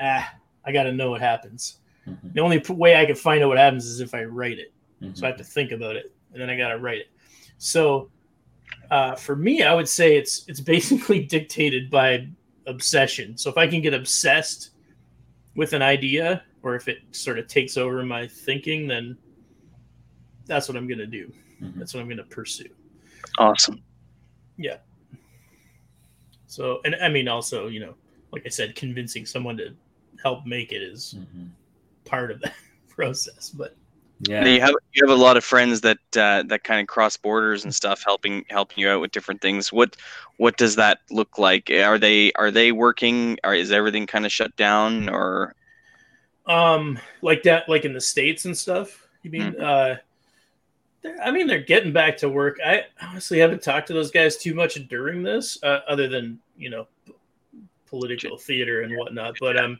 ah, I got to know what happens. Mm-hmm. The only way I can find out what happens is if I write it. Mm-hmm. So I have to think about it, and then I got to write it. So uh, for me, I would say it's it's basically dictated by obsession. So if I can get obsessed with an idea or if it sort of takes over my thinking, then that's what I'm going to do. Mm-hmm. That's what I'm going to pursue. Awesome. Yeah. So, and I mean, also, you know, like I said, convincing someone to help make it is mm-hmm. part of that process. But Yeah, you have you have a lot of friends that uh, that kind of cross borders and stuff, helping helping you out with different things. What what does that look like? Are they are they working? Or is everything kind of shut down or? Um, like that, like in the states and stuff. You mean? Mm-hmm. Uh, I mean, they're getting back to work. I honestly haven't talked to those guys too much during this, uh, other than you know, political theater and whatnot. But um,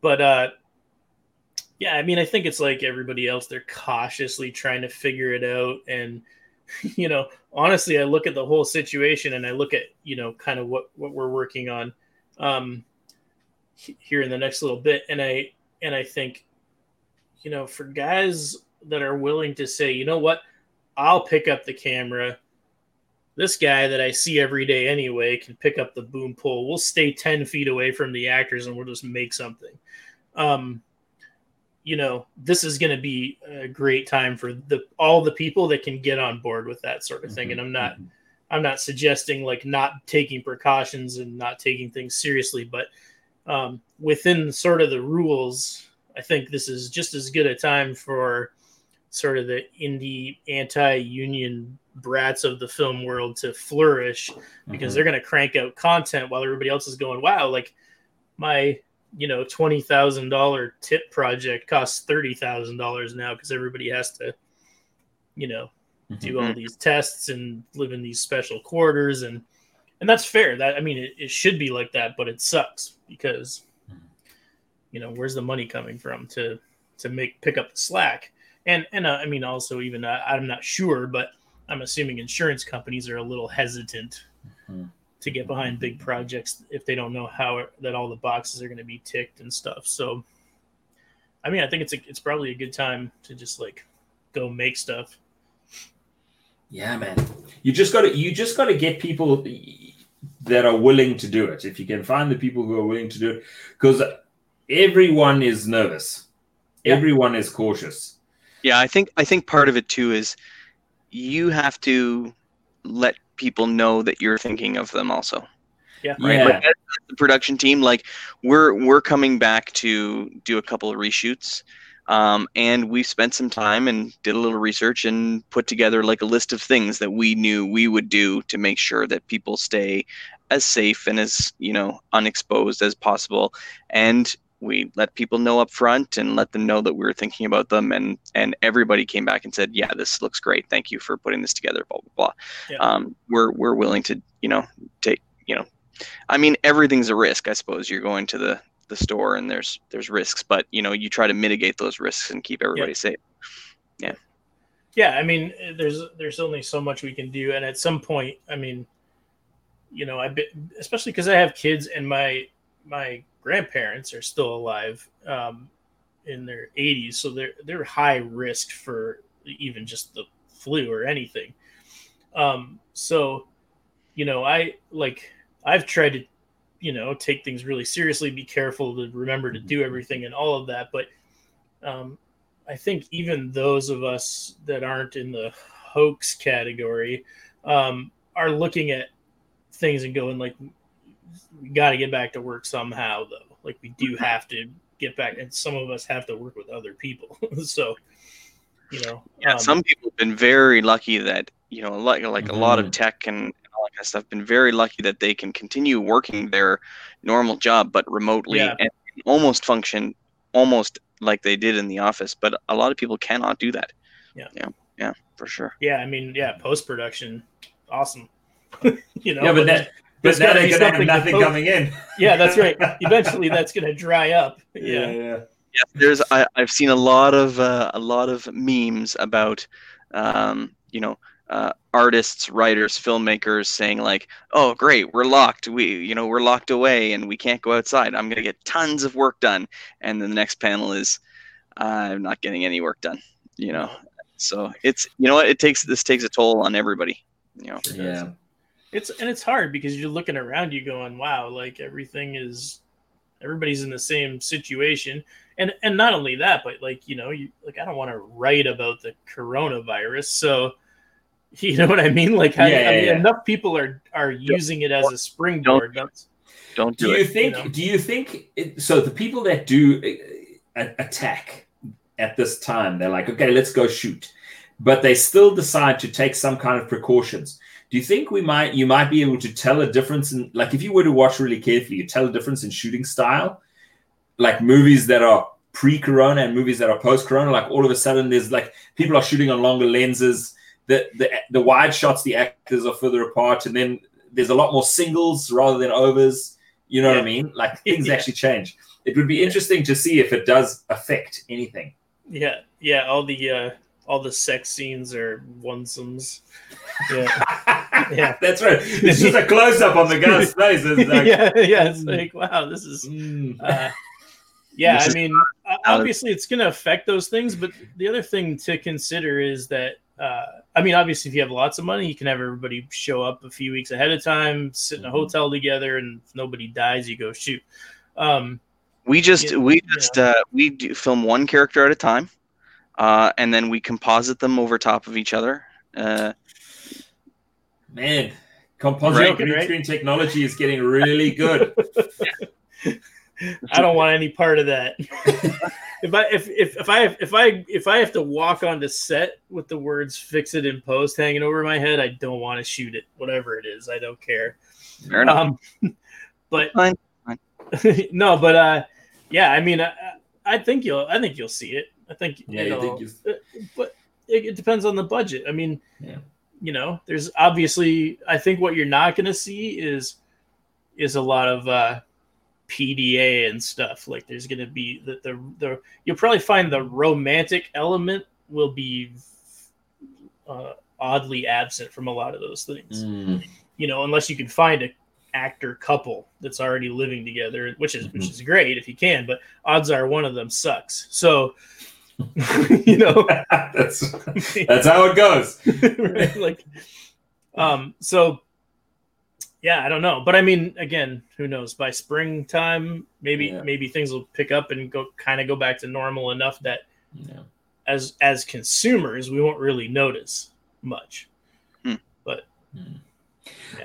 but uh, yeah, I mean, I think it's like everybody else. They're cautiously trying to figure it out, and you know, honestly, I look at the whole situation and I look at you know, kind of what what we're working on, um, here in the next little bit, and I and I think, you know, for guys that are willing to say, you know what, I'll pick up the camera. This guy that I see every day anyway can pick up the boom pole. We'll stay 10 feet away from the actors and we'll just make something. Um, you know, this is going to be a great time for the all the people that can get on board with that sort of thing. Mm-hmm. And I'm not, mm-hmm. I'm not suggesting like not taking precautions and not taking things seriously, but um, within sort of the rules, I think this is just as good a time for sort of the indie anti-union brats of the film world to flourish because mm-hmm. they're going to crank out content while everybody else is going wow like my you know $20,000 tip project costs $30,000 now because everybody has to you know mm-hmm. do all these tests and live in these special quarters and and that's fair that i mean it, it should be like that but it sucks because you know where's the money coming from to to make pick up the slack and and uh, I mean also even uh, I'm not sure, but I'm assuming insurance companies are a little hesitant mm-hmm. to get behind big projects if they don't know how that all the boxes are going to be ticked and stuff. So, I mean, I think it's a, it's probably a good time to just like go make stuff. Yeah, man. You just got to you just got to get people that are willing to do it. If you can find the people who are willing to do it, because everyone is nervous, yeah. everyone is cautious yeah, I think I think part of it too is you have to let people know that you're thinking of them also. Yeah. Right. Yeah. Like the production team, like we're we're coming back to do a couple of reshoots. Um, and we spent some time and did a little research and put together like a list of things that we knew we would do to make sure that people stay as safe and as you know unexposed as possible and we let people know up front and let them know that we were thinking about them and and everybody came back and said yeah this looks great. Thank you for putting this together blah blah blah. Yeah. um, we're we're willing to you know take you know i mean everything's a risk i suppose. You're going to the the store and there's there's risks but you know you try to mitigate those risks and keep everybody yeah. safe. Yeah. Yeah i mean there's there's only so much we can do and at some point i mean you know i especially because i have kids and my my grandparents are still alive um, in their 80s, so they're they're high risk for even just the flu or anything. Um, so, you know, I like I've tried to, you know, take things really seriously, be careful to remember to do everything and all of that, but um, I think even those of us that aren't in the hoax category um, are looking at things and going like we got to get back to work somehow though like we do have to get back and some of us have to work with other people so you know yeah um, some people have been very lucky that you know like like mm-hmm. a lot of mm-hmm. tech and all that kind of stuff been very lucky that they can continue working their normal job but remotely yeah. and almost function almost like they did in the office but a lot of people cannot do that yeah yeah yeah for sure yeah i mean yeah post production awesome you know yeah but, but that but now they're going to have nothing coming in. yeah, that's right. Eventually, that's going to dry up. Yeah, yeah. yeah. yeah there's I, have seen a lot of uh, a lot of memes about, um, you know, uh, artists, writers, filmmakers saying like, "Oh, great, we're locked. We, you know, we're locked away and we can't go outside. I'm going to get tons of work done." And then the next panel is, "I'm not getting any work done." You know, so it's you know what it takes. This takes a toll on everybody. You know. Yeah it's and it's hard because you're looking around you going wow like everything is everybody's in the same situation and and not only that but like you know you like i don't want to write about the coronavirus so you know what i mean like yeah, I, I mean, yeah. enough people are are using it as a springboard don't, don't do, do you think you know? do you think it, so the people that do uh, attack at this time. They're like, okay, let's go shoot. But they still decide to take some kind of precautions. Do you think we might you might be able to tell a difference in like if you were to watch really carefully, you tell a difference in shooting style? Like movies that are pre-corona and movies that are post-corona, like all of a sudden there's like people are shooting on longer lenses. The the the wide shots, the actors are further apart, and then there's a lot more singles rather than overs. You know yeah. what I mean? Like things yeah. actually change. It would be interesting to see if it does affect anything. Yeah, yeah. All the uh, all the sex scenes are onesomes. Yeah, yeah. That's right. It's just a close up on the guy's face. It's like, yeah, yeah. It's like wow, this is. Mm. Uh, yeah, I mean, obviously it's going to affect those things, but the other thing to consider is that uh, I mean, obviously, if you have lots of money, you can have everybody show up a few weeks ahead of time, sit in a mm-hmm. hotel together, and if nobody dies, you go shoot. Um, we just you know, we just uh, we do film one character at a time, uh, and then we composite them over top of each other. Uh, Man, composite green right? screen technology is getting really good. I don't want any part of that. if I if, if if I if I if I have to walk onto set with the words "fix it" in post hanging over my head, I don't want to shoot it. Whatever it is, I don't care. Fair enough. Um, but Fine. Fine. no, but uh, yeah, I mean, I, I think you'll I think you'll see it. I think yeah, you know, think uh, but it, it, depends on the budget. I mean, yeah. you know, there's obviously I think what you're not going to see is is a lot of uh PDA and stuff. Like there's going to be the, the the you'll probably find the romantic element will be uh, oddly absent from a lot of those things. Mm. You know, unless you can find a actor couple that's already living together, which is mm-hmm. which is great if you can, but odds are one of them sucks. So you know that's that's how it goes. right? Like um so yeah, I don't know, but I mean, again, who knows? By springtime, maybe yeah. maybe things will pick up and go kind of go back to normal enough that yeah. as as consumers, we won't really notice much. Hmm. But hmm.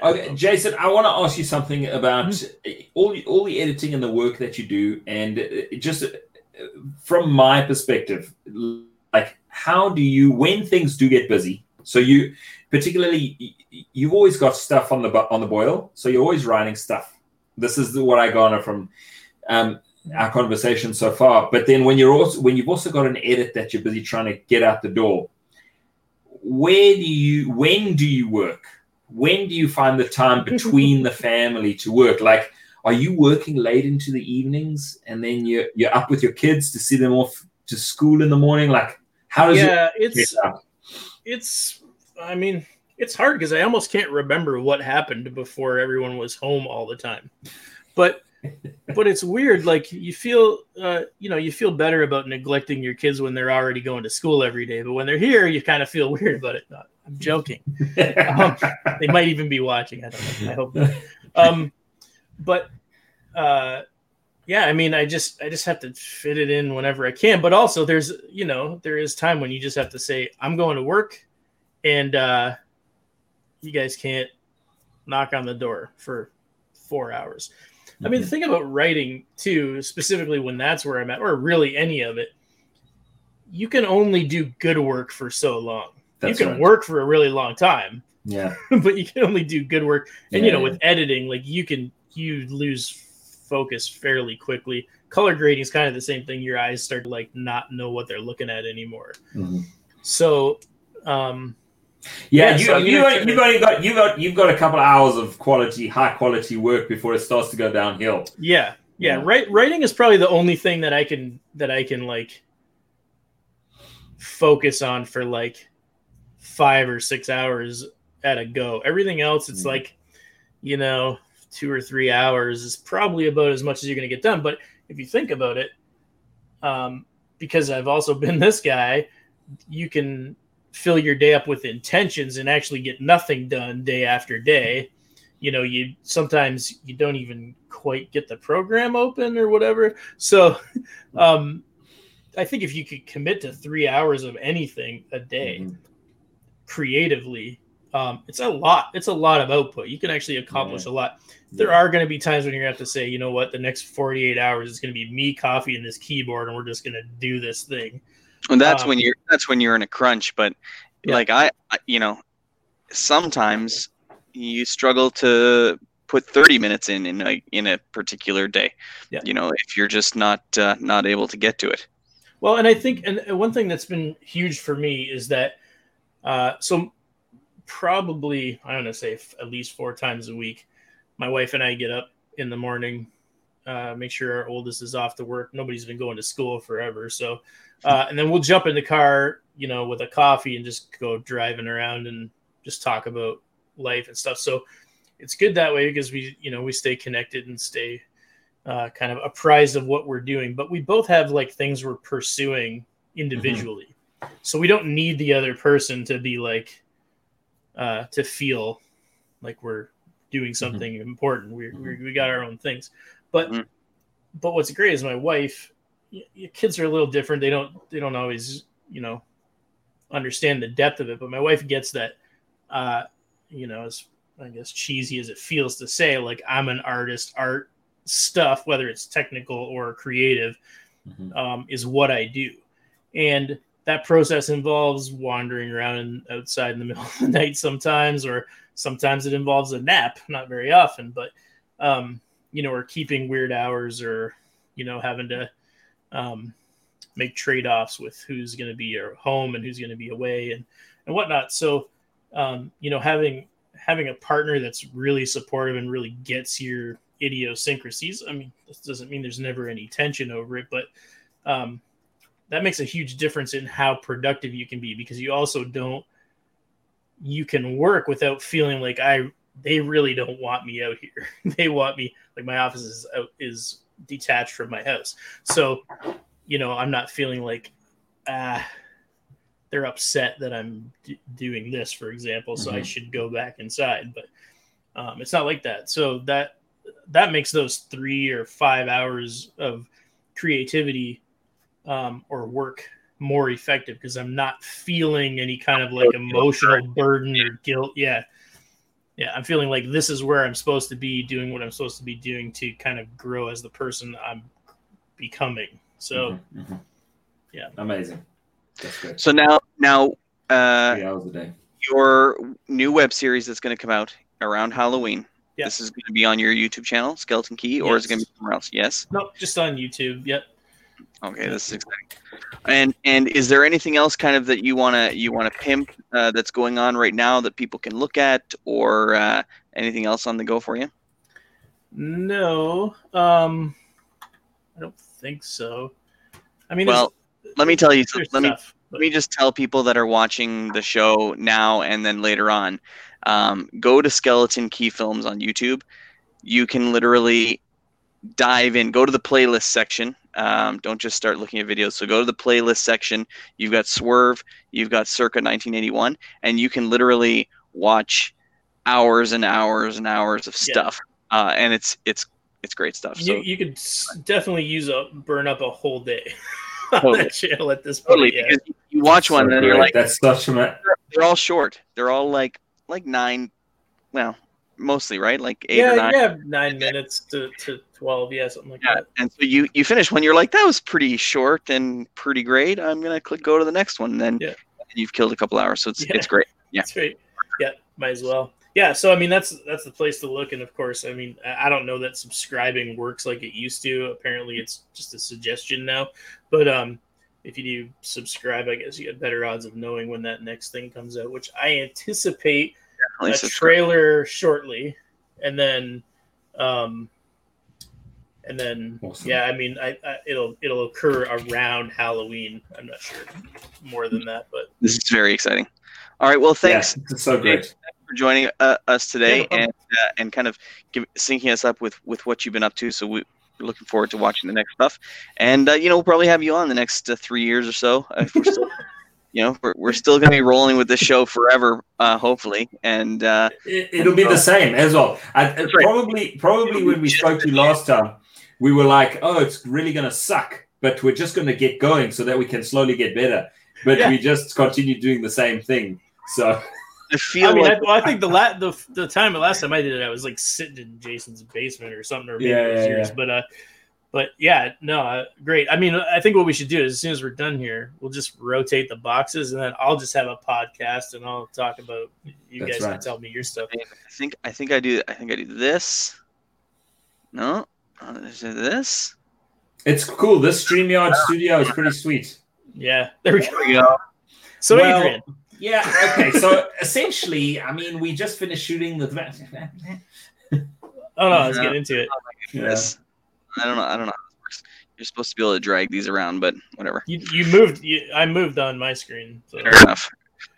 Okay, Jason, I want to ask you something about mm-hmm. all all the editing and the work that you do, and uh, just uh, from my perspective, like how do you when things do get busy? So you particularly you've always got stuff on the on the boil, so you're always writing stuff. This is what I garner from um, our conversation so far. But then when you're also when you've also got an edit that you're busy trying to get out the door, where do you when do you work? When do you find the time between the family to work? Like, are you working late into the evenings and then you're you're up with your kids to see them off to school in the morning? Like, how does yeah, it? it's it's. I mean, it's hard because I almost can't remember what happened before everyone was home all the time. But but it's weird. Like you feel, uh, you know, you feel better about neglecting your kids when they're already going to school every day. But when they're here, you kind of feel weird about it. No, I'm joking. um, they might even be watching. I don't know. I hope. Not. Um, but uh, yeah, I mean, I just I just have to fit it in whenever I can. But also, there's you know, there is time when you just have to say, I'm going to work, and uh, you guys can't knock on the door for four hours. Mm-hmm. I mean, the mm-hmm. thing about writing too, specifically when that's where I'm at, or really any of it, you can only do good work for so long. That's you can right. work for a really long time. Yeah. but you can only do good work. And yeah, you know, yeah. with editing, like you can you lose focus fairly quickly. Color grading is kind of the same thing. Your eyes start to like not know what they're looking at anymore. Mm-hmm. So um yeah, yeah you, so you, have you've only got you've got you've got a couple of hours of quality, high quality work before it starts to go downhill. Yeah, yeah. yeah. Right, writing is probably the only thing that I can that I can like focus on for like five or six hours at a go. Everything else, it's mm. like you know, two or three hours is probably about as much as you're going to get done. But if you think about it, um, because I've also been this guy, you can fill your day up with intentions and actually get nothing done day after day you know you sometimes you don't even quite get the program open or whatever so um i think if you could commit to three hours of anything a day mm-hmm. creatively um it's a lot it's a lot of output you can actually accomplish yeah. a lot there yeah. are going to be times when you're going to have to say you know what the next 48 hours is going to be me coffee and this keyboard and we're just going to do this thing And that's Um, when you're that's when you're in a crunch. But Yeah. like I, I, you know, sometimes you struggle to put 30 minutes in in a in a particular day. Yeah. You know, if you're just not uh, not able to get to it. Well, and I think, and one thing that's been huge for me is that, uh, so probably I don't know, say f- at least four times a week, my wife and I get up in the morning, uh, make sure our oldest is off to work. Nobody's been going to school forever, so, uh, and then we'll jump in the car, you know, with a coffee and just go driving around and just talk about life and stuff. So it's good that way because we, you know, we stay connected and stay uh, kind of apprised of what we're doing, but we both have like things we're pursuing individually. So we don't need the other person to be like, uh, to feel like we're doing something important. We, we, we got our own things. But, Mhm. but what's great is my wife, y- y- kids are a little different. They don't, they don't always, you know, understand the depth of it, but my wife gets that, uh, you know, as I guess cheesy as it feels to say, like I'm an artist, art stuff, whether it's technical or creative, Mhm. um, is what I do. And that process involves wandering around outside in the middle of the night sometimes, or sometimes it involves a nap, not very often, but, um, you know, or keeping weird hours or, you know, having to um, make trade offs with who's going to be your home and who's going to be away and, and whatnot. So, um, you know, having having a partner that's really supportive and really gets your idiosyncrasies. I mean, this doesn't mean there's never any tension over it, but um, that makes a huge difference in how productive you can be because you also don't you can work without feeling like I they really don't want me out here. they want me like my office is out is detached from my house. So, you know, I'm not feeling like ah they're upset that I'm d- doing this, for example, so I Mhm. should go back inside. But um, it's not like that. So that that makes those three or five hours of creativity um, or work more effective because I'm not feeling any kind of like emotional burden or guilt. Yeah. Yeah. I'm feeling like this is where I'm supposed to be doing what I'm supposed to be doing to kind of grow as the person I'm becoming. So, Mhm, mhm. yeah. amazing. That's great. So now now uh, Three hours a day. your new web series that's going to come out around Halloween. Yeah. This is going to be on your YouTube channel, Skeleton Key, or is it going to be somewhere else? Yes. no, just on YouTube. Yep. Okay, this is exciting. And and is there anything else kind of that you wanna you wanna pimp uh, that's going on right now that people can look at, or uh, anything else on the go for you? No, um, I don't think so. I mean, Well, let me tell you. there's Let me stuff, let me just tell people that are watching the show now and then later on. Um, go to Skeleton Key Films on YouTube. You can literally dive in. Go to the playlist section. Um, don't just start looking at videos. So go to the playlist section. You've got Swerve. You've got Circa 1981, and you can literally watch hours and hours and hours of Yeah. stuff. Uh, and it's it's it's great stuff. So you, you could definitely use a burn up a whole day on Totally. that channel at this point. totally yeah. because you watch one So and you're like, that's such a ma- they're all short. They're all like like nine, well, mostly right, like eight yeah, or nine. yeah, nine minutes to, to twelve, yeah, something like Yeah. that. And so you you finish one, you're like, that was pretty short and pretty great. I'm gonna click go to the next one. And then Yeah. you've killed a couple hours, so it's Yeah. it's great. Yeah. That's right. Yeah, might as well. Yeah, so I mean that's that's the place to look, and of course, I mean I don't know that subscribing works like it used to. Apparently, it's just a suggestion now. But um, if you do subscribe, I guess you get better odds of knowing when that next thing comes out, which I anticipate a subscribe. trailer shortly, and then, um, and then Awesome. yeah, I mean, I, I it'll it'll occur around Halloween. I'm not sure more than that, but This is very exciting. All right, well, thanks Yeah, it's so great. for joining uh, us Yeah, today no and uh, and kind of give, syncing us up with with what you've been up to. So we, we're looking forward to watching the next stuff, and uh, you know we'll probably have you on the next uh, three years or so. If we're still, you know, we're, we're still going to be rolling with this show forever, uh, hopefully. And uh, It, it'll be the same as well. I, right. Probably, probably when we spoke to you last time, we were like, "Oh, it's really going to suck," but we're just going to get going so that we can slowly get better. But Yeah. we just continue doing the same thing. So I feel I mean, like I, well, I think the la- the the time the last time I did it, I was like sitting in Jason's basement or something, or maybe Yeah, it was yeah, yours. yeah. But uh, but yeah, no, uh, great. I mean, I think what we should do is as soon as we're done here, we'll just rotate the boxes, and then I'll just have a podcast, and I'll talk about. You That's guys can right. tell me your stuff. I think I think I do I think I do this. No, uh, is it this? It's cool. This StreamYard studio is pretty sweet. Yeah, there we go. There we go. So Well, Adrian, Yeah. Okay. So essentially, I mean, we just finished shooting the. oh no, let's Yeah. get into it. Yeah. I don't know. I don't know how this works. You're supposed to be able to drag these around, but whatever. You you moved. You, I moved on my screen. So. Fair enough.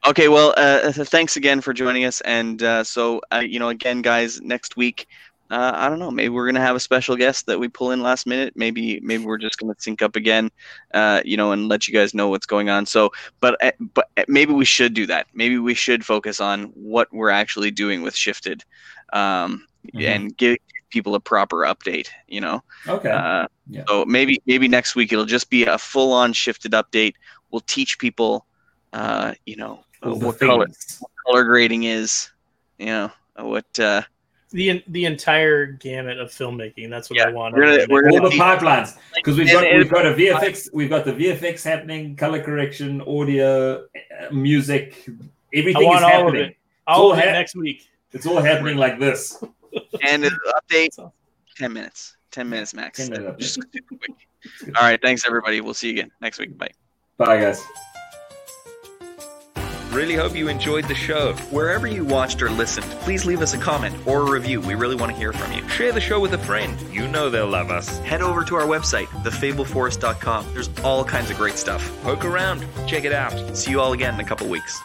Okay, well, uh, thanks again for joining us. And uh, so, uh, you know, again, guys, next week, uh, I don't know, maybe we're gonna have a special guest that we pull in last minute. Maybe, maybe we're just gonna sync up again, uh, you know, and let you guys know what's going on. So, but, uh, but uh, maybe we should do that. Maybe we should focus on what we're actually doing with Shifted, um, Mhm. and give people a proper update. You know. Okay. Uh, Yeah. So maybe maybe next week it'll just be a full on shifted update. We'll teach people, uh, you know, All the what color things. color grading is, you know, what. Uh, The the entire gamut of filmmaking. That's what I want. we're gonna- we're All the pipelines, because we've got we've got a VFX, we've got the VFX happening, color correction, audio, uh, music, I everything is want all of happening. it. All of all it ha- next week. It's all happening like this. and the update That's awesome. ten minutes, ten minutes max. 10 minute update. Just super quick. All right, thanks everybody. We'll see you again next week. Bye. Bye, guys. Really hope you enjoyed the show. Wherever you watched or listened, please leave us a comment or a review. We really want to hear from you. Share the show with a friend. You know they'll love us. Head over to our website, thefableforest.com. There's all kinds of great stuff. Poke around. Check it out. See you all again in a couple weeks.